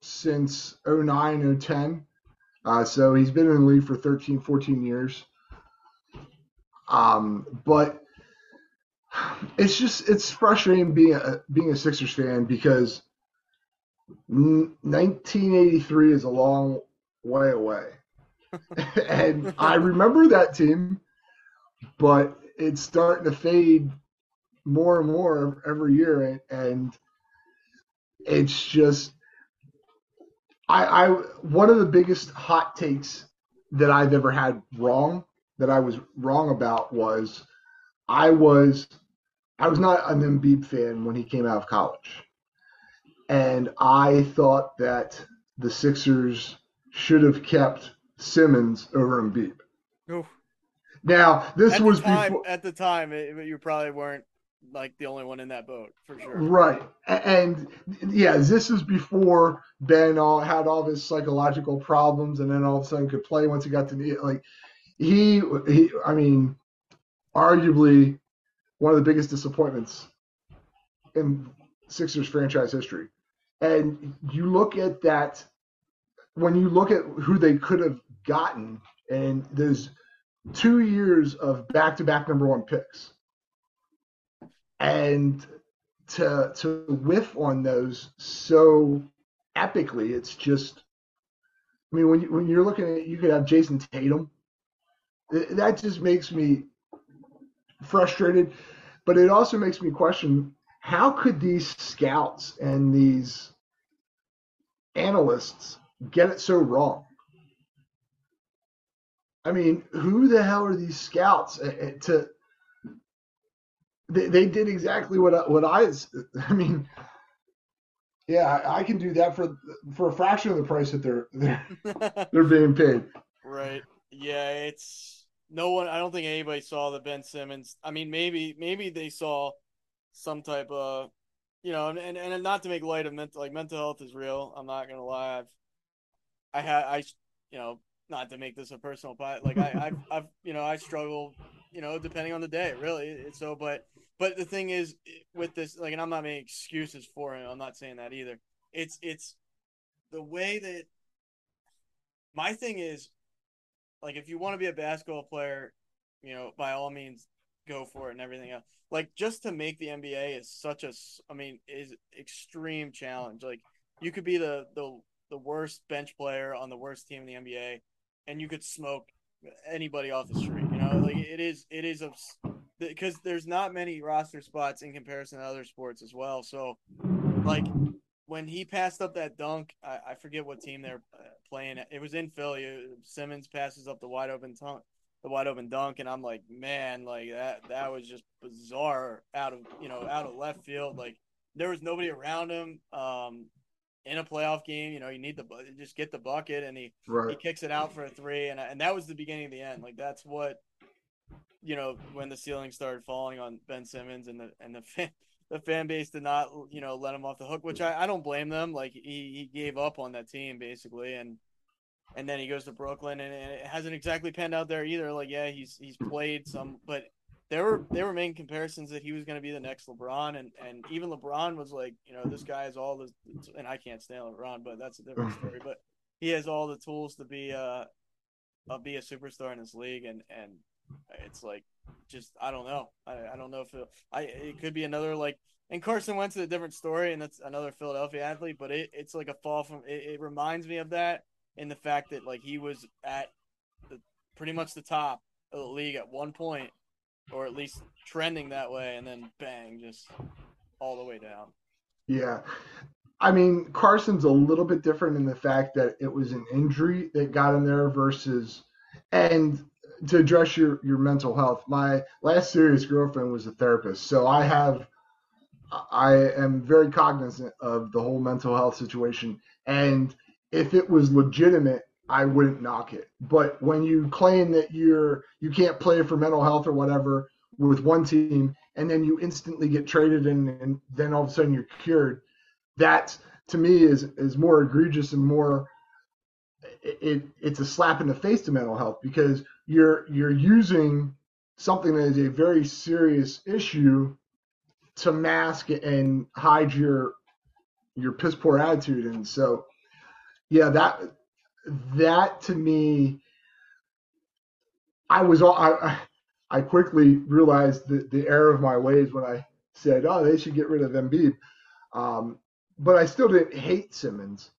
S2: since 09, 010. Uh, so he's been in the league for 13, 14 years. Um, but it's just it's frustrating being a being a Sixers fan because 1983 is a long way away, <laughs> and I remember that team, but it's starting to fade more and more every year, and, and it's just I, I one of the biggest hot takes that I've ever had wrong that I was wrong about was I was I was not an Embiid fan when he came out of college, and I thought that the Sixers should have kept Simmons over Embiid. Oof. Now this
S1: at
S2: was
S1: time,
S2: before
S1: at the time it, you probably weren't like the only one in that boat for sure.
S2: Right. And yeah, this is before Ben all had all his psychological problems and then all of a sudden could play once he got to the like he he I mean arguably one of the biggest disappointments in Sixers franchise history. And you look at that when you look at who they could have gotten and there's two years of back-to-back number one picks and to to whiff on those so epically, it's just. I mean, when you, when you're looking at, you could have Jayson Tatum. That just makes me frustrated, but it also makes me question how could these scouts and these analysts get it so wrong? I mean, who the hell are these scouts eh, eh, to they, they did exactly what what I <laughs> I mean. Yeah, I, I can do that for for a fraction of the price that they're they're, <laughs> they're being paid.
S1: Right. Yeah, it's no one. I don't think anybody saw the Ben Simmons. I mean, maybe maybe they saw some type of, you know, and and, and not to make light of mental like mental health is real. I'm not gonna lie. I've I had I you know not to make this a personal but like I I've, I've you know I struggle you know depending on the day really so but but the thing is with this like and I'm not making excuses for him I'm not saying that either. It's it's the way that my thing is like if you want to be a basketball player you know by all means go for it and everything else. Like just to make the NBA is such a I mean is extreme challenge. Like you could be the the the worst bench player on the worst team in the NBA, and you could smoke anybody off the street. You know, like it is it is because there's not many roster spots in comparison to other sports as well. So, like when he passed up that dunk, I, I forget what team they're uh, playing. It was in Philly. Simmons passes up the wide open dunk, the wide open dunk, and I'm like, man, like that that was just bizarre out of you know out of left field. Like there was nobody around him. Um, in a playoff game, you know, you need the just get the bucket, and he right. he kicks it out for a three, and and that was the beginning of the end. Like that's what, you know, when the ceiling started falling on Ben Simmons, and the and the fan, <laughs> the fan base did not, you know, let him off the hook, which I, I don't blame them. Like he he gave up on that team basically, and and then he goes to Brooklyn, and it hasn't exactly panned out there either. Like yeah, he's he's played some, but there were they were making comparisons that he was going to be the next LeBron, and and even LeBron was like, you know, this guy has all the, and I can't stand LeBron, but that's a different story. But he has all the tools to be uh, uh be a superstar in this league, and and it's like just I don't know, I, I don't know if it, I it could be another like. And Carson Wentz is a different story, and that's another Philadelphia athlete, but it, it's like a fall from. It, it reminds me of that in the fact that like he was at the pretty much the top of the league at one point or at least trending that way, and then bang, just all the way down.
S2: Yeah. I mean, Carson's a little bit different in the fact that it was an injury that got him there versus, and to address your, your mental health, my last serious girlfriend was a therapist. So I have, I am very cognizant of the whole mental health situation. And if it was legitimate, I wouldn't knock it. But when you claim that you're you can't play for mental health or whatever with one team, and then you instantly get traded and, and then all of a sudden you're cured, that to me is is more egregious and more it, it's a slap in the face to mental health because you're you're using something that is a very serious issue to mask and hide your your piss poor attitude and so yeah that that to me, I was I I quickly realized the, the error of my ways when I said, oh, they should get rid of Embiid. Um, but I still didn't hate Simmons.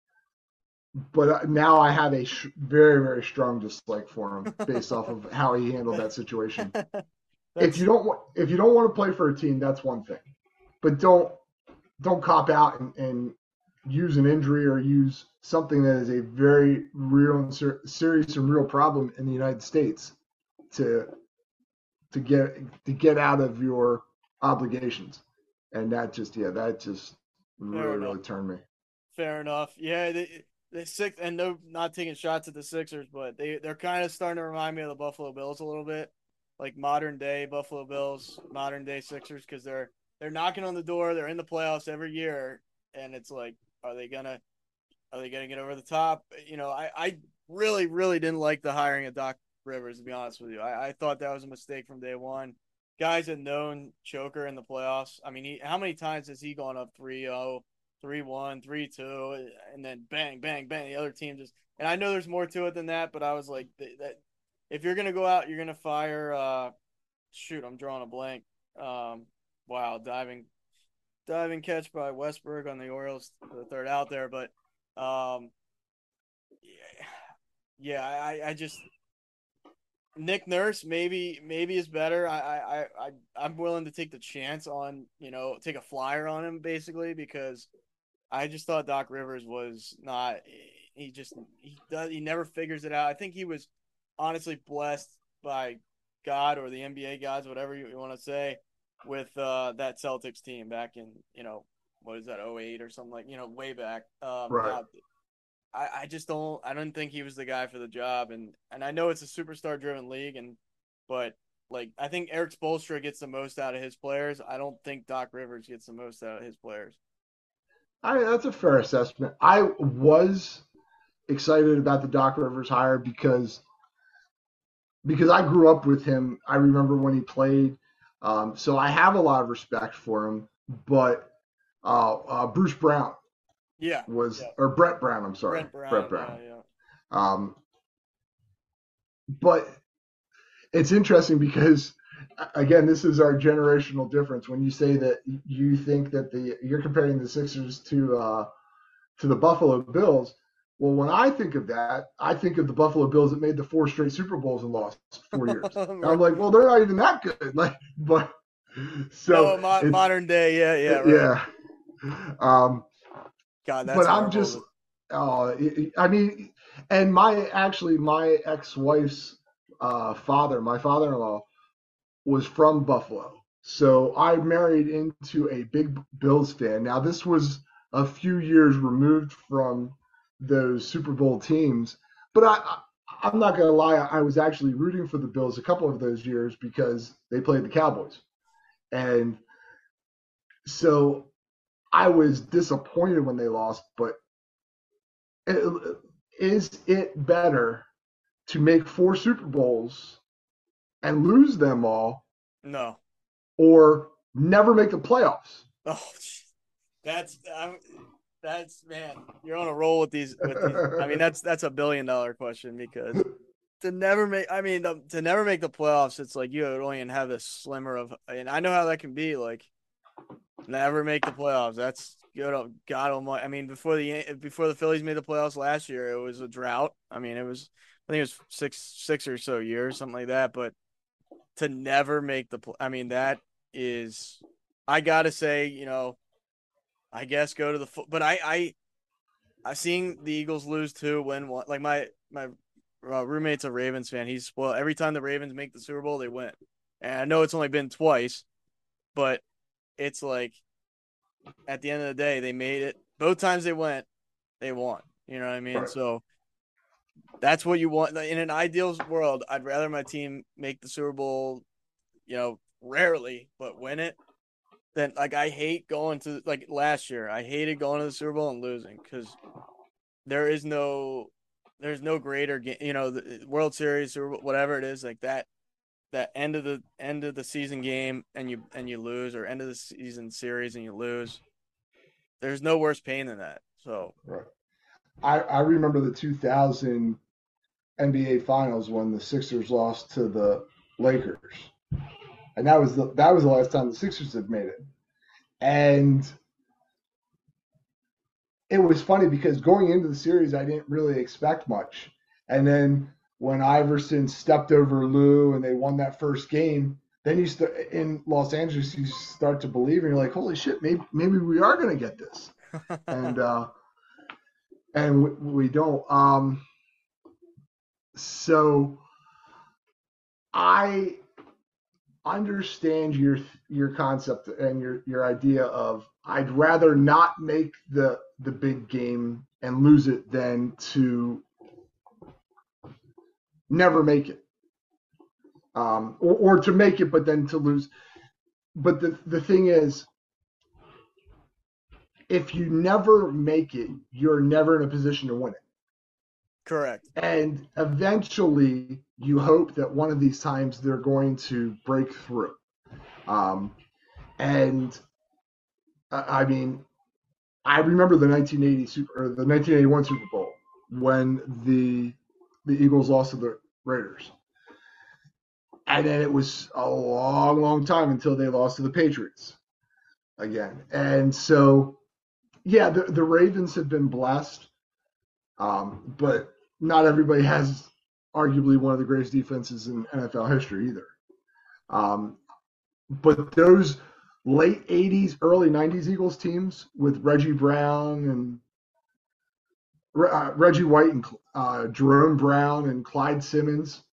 S2: But uh, now I have a sh- very very strong dislike for him based off of how he handled that situation. <laughs> if you don't want if you don't want to play for a team, that's one thing, but don't don't cop out and, and use an injury or use something that is a very real and ser- serious and real problem in the United States to to get to get out of your obligations. And that just yeah, that just really really turned me.
S1: Fair enough. Yeah, the the six and they're not taking shots at the Sixers, but they they're kind of starting to remind me of the Buffalo Bills a little bit, like modern day Buffalo Bills, modern day Sixers, because they're they're knocking on the door, they're in the playoffs every year, and it's like are they gonna are they gonna get over the top? You know, I, I really, really didn't like the hiring of Doc Rivers, to be honest with you. I, I thought that was a mistake from day one. Guys a known choker in the playoffs. I mean, he, how many times has he gone up 3 0, 3 1, 3 2, and then bang, bang, bang, the other team just. And I know there's more to it than that, but I was like, that if you're to go out, you're to fire. Uh, shoot, I'm drawing a blank. Um, wow, diving diving catch by Westburg on the Orioles, the third out there. But um, yeah, yeah, I, I just Nick Nurse maybe maybe is better. I, I I I'm willing to take the chance on you know take a flyer on him basically because I just thought Doc Rivers was not. He just he does he never figures it out. I think he was honestly blessed by God or the NBA gods, whatever you, you want to say, with uh, that Celtics team back in you know what is that 08 or something like you know way back. Um, right. I, I just don't I don't think he was the guy for the job and and I know it's a superstar driven league and but like I think Erik Spoelstra gets the most out of his players. I don't think Doc Rivers gets the most out of his players.
S2: I that's a fair assessment. I was excited about the Doc Rivers hire because because I grew up with him. I remember when he played, um, so I have a lot of respect for him. But uh, uh, Bruce Brown,
S1: yeah,
S2: was
S1: yeah.
S2: or Brett Brown. I'm sorry,
S1: Brett Brown. Brett Brown. Yeah, yeah.
S2: Um, but it's interesting because again, this is our generational difference. When you say that you think that the you're comparing the Sixers to uh, to the Buffalo Bills. Well, when I think of that, I think of the Buffalo Bills that made the four straight Super Bowls and lost four years. <laughs> I'm like, well, they're not even that good. <laughs> Like, but so
S1: no, mo- modern day, yeah, yeah,
S2: right. yeah. Um,
S1: God, that's
S2: but I'm just, oh, I mean, and my actually my ex-wife's uh, father, my father-in-law, was from Buffalo. So I married into a big Bills fan. Now this was a few years removed from those Super Bowl teams, but I, I am not gonna lie, I was actually rooting for the Bills a couple of those years because they played the Cowboys, and so I was disappointed when they lost. But is it better to make four Super Bowls and lose them all.
S1: No.
S2: Or never make the playoffs. <laughs>
S1: Oh, that's I'm, that's man, you're on a roll with these. With these. I mean, that's that's a billion dollar question because <laughs> to never make. I mean, to, to never make the playoffs, it's like you only have a slimmer of. And I know how that can be. Like, never make the playoffs. That's good. God Almighty. I mean, before the before the Phillies made the playoffs last year, it was a drought. I mean, it was I think it was six six or so years, something like that. But to never make the, play. I mean, that is, I gotta say, you know, I guess go to the, but I I I seeing the Eagles lose two, when one like my my uh, roommate's a Ravens fan. He's well every time the Ravens make the Super Bowl, they win. And I know it's only been twice, but it's like at the end of the day, they made it. Both times they went, they won. You know what I mean? Right. So that's what you want in an ideal world. I'd rather my team make the Super Bowl, you know, rarely, but win it. Then like I hate going to like last year. I hated going to the Super Bowl and losing because there is no there's no greater game. You know, the World Series or whatever it is like that. That end of the end of the season game and you and you lose, or end of the season series and you lose. There's no worse pain than that. So
S2: right. I, I remember the 2000 NBA Finals when the Sixers lost to the Lakers, and that was the that was the last time the Sixers had made it. And it was funny because going into the series, I didn't really expect much, and then when Iverson stepped over Lue and they won that first game, then you start in Los Angeles, you start to believe, and you're like, holy shit, maybe maybe we are going to get this. <laughs> and uh, and we, we don't. Um, so I understand your your concept and your your idea of I'd rather not make the the big game and lose it than to never make it. Um, or, or to make it but then to lose. But the the thing is if you never make it, you're never in a position to win it.
S1: Correct.
S2: And eventually, you hope that one of these times they're going to break through. Um, and I mean, I remember the 1980 Super or the 1981 Super Bowl when the the Eagles lost to the Raiders. And then it was a long, long time until they lost to the Patriots again. And so yeah, the, the Ravens have been blessed, um, but not everybody has arguably one of the greatest defenses in NFL history either. Um, but those late 80s, early 90s Eagles teams with Reggie Brown and uh, Reggie White and uh, Jerome Brown and Clyde Simmons,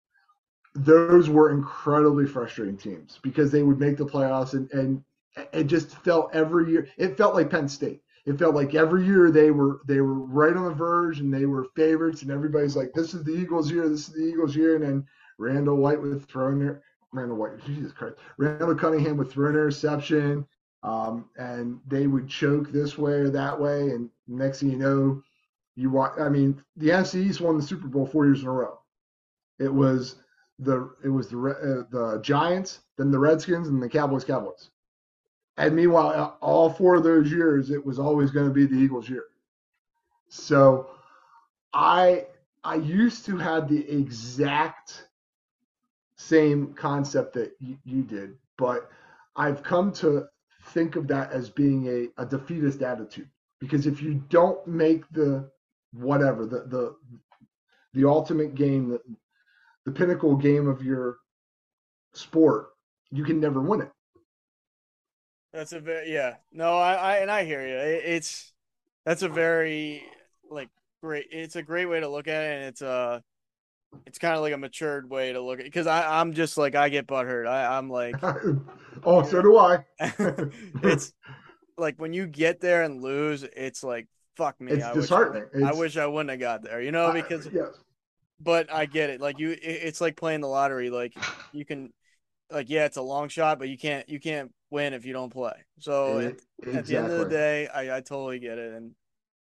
S2: those were incredibly frustrating teams because they would make the playoffs and, and it just felt every year it felt like Penn State. It felt like every year they were they were right on the verge and they were favorites and everybody's like, This is the Eagles year, this is the Eagles year, and then Randall White with throwing Randall White, Jesus Christ. Randall Cunningham would throw an interception. Um, and they would choke this way or that way. And next thing you know, you watch. I mean, the NFC East won the Super Bowl four years in a row. It was the it was the uh, the Giants, then the Redskins, and the Cowboys. Cowboys. And meanwhile, all four of those years, it was always going to be the Eagles' year. So, I I used to have the exact same concept that you, you did, but I've come to think of that as being a, a defeatist attitude because if you don't make the whatever the the the ultimate game the, the pinnacle game of your sport you can never win it
S1: that's a very yeah no i, I and i hear you it, it's that's a very like great it's a great way to look at it and it's uh it's kind of like a matured way to look at it because I I'm just like I get butthurt. I, I'm like, <laughs>
S2: oh, so do I. <laughs>
S1: it's like when you get there and lose, it's like fuck me.
S2: It's
S1: I
S2: disheartening.
S1: Wish, I wish I wouldn't have got there, you know, because
S2: I, yes.
S1: But I get it. Like you, it's like playing the lottery. Like you can, like yeah, it's a long shot, but you can't you can't win if you don't play. So it, at, exactly. at the end of the day, I, I totally get it. And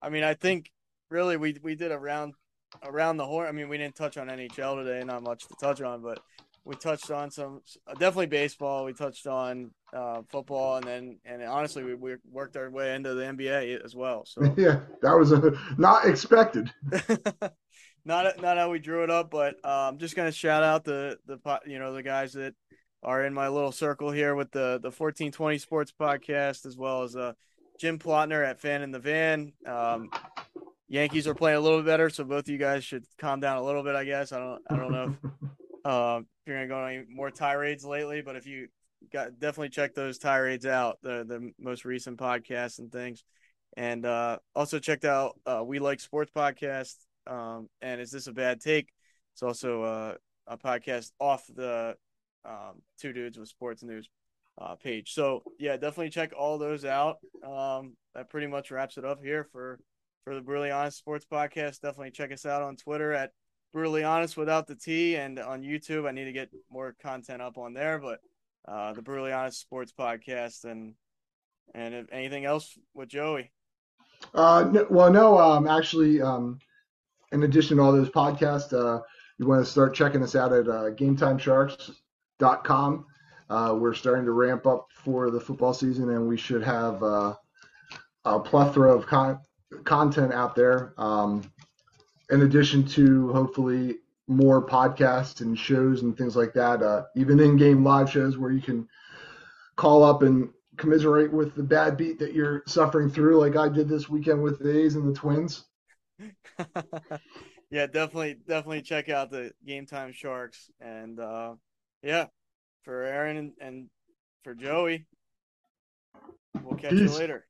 S1: I mean, I think really we we did a round around the horn. I mean, we didn't touch on NHL today, not much to touch on, but we touched on some definitely baseball. We touched on uh, football, and then and honestly, we, we worked our way into the NBA as well. So <laughs>
S2: yeah, that was a, not expected. <laughs>
S1: not not how we drew it up, but I'm um, just gonna shout out the the you know the guys that are in my little circle here with the the 1420 Sports Podcast, as well as uh, Jim Plotner at Fan in the Van. Um, Yankees are playing a little bit better, so both of you guys should calm down a little bit. I guess I don't I don't know if, uh, <laughs> if you're gonna go on any more tirades lately, but if you got definitely check those tirades out, the the most recent podcasts and things, and uh, also checked out uh, We Like Sports podcast. Um, and is this a bad take? It's also uh, a podcast off the um, two dudes with sports news uh, page. So yeah, definitely check all those out. Um, that pretty much wraps it up here for for the Brutally Honest Sports Podcast. Definitely check us out on Twitter at Brutally Honest without the T, and on YouTube. I need to get more content up on there, but uh, the Brutally Honest Sports Podcast, and and if anything else with Joey.
S2: Uh, no, well, no, um, actually, um, in addition to all those podcasts, uh, you want to start checking us out at uh, GameTimeSharks.com. Uh, we're starting to ramp up for the football season, and we should have uh, a plethora of con- content out there. Um, in addition to hopefully more podcasts and shows and things like that, uh, even in-game live shows where you can call up and commiserate with the bad beat that you're suffering through, like I did this weekend with the A's and the Twins. <laughs> <laughs>
S1: yeah, definitely, definitely check out the Game Time Sharks, and uh, yeah, for Aaron and, and for Joey, we'll catch Peace. you later.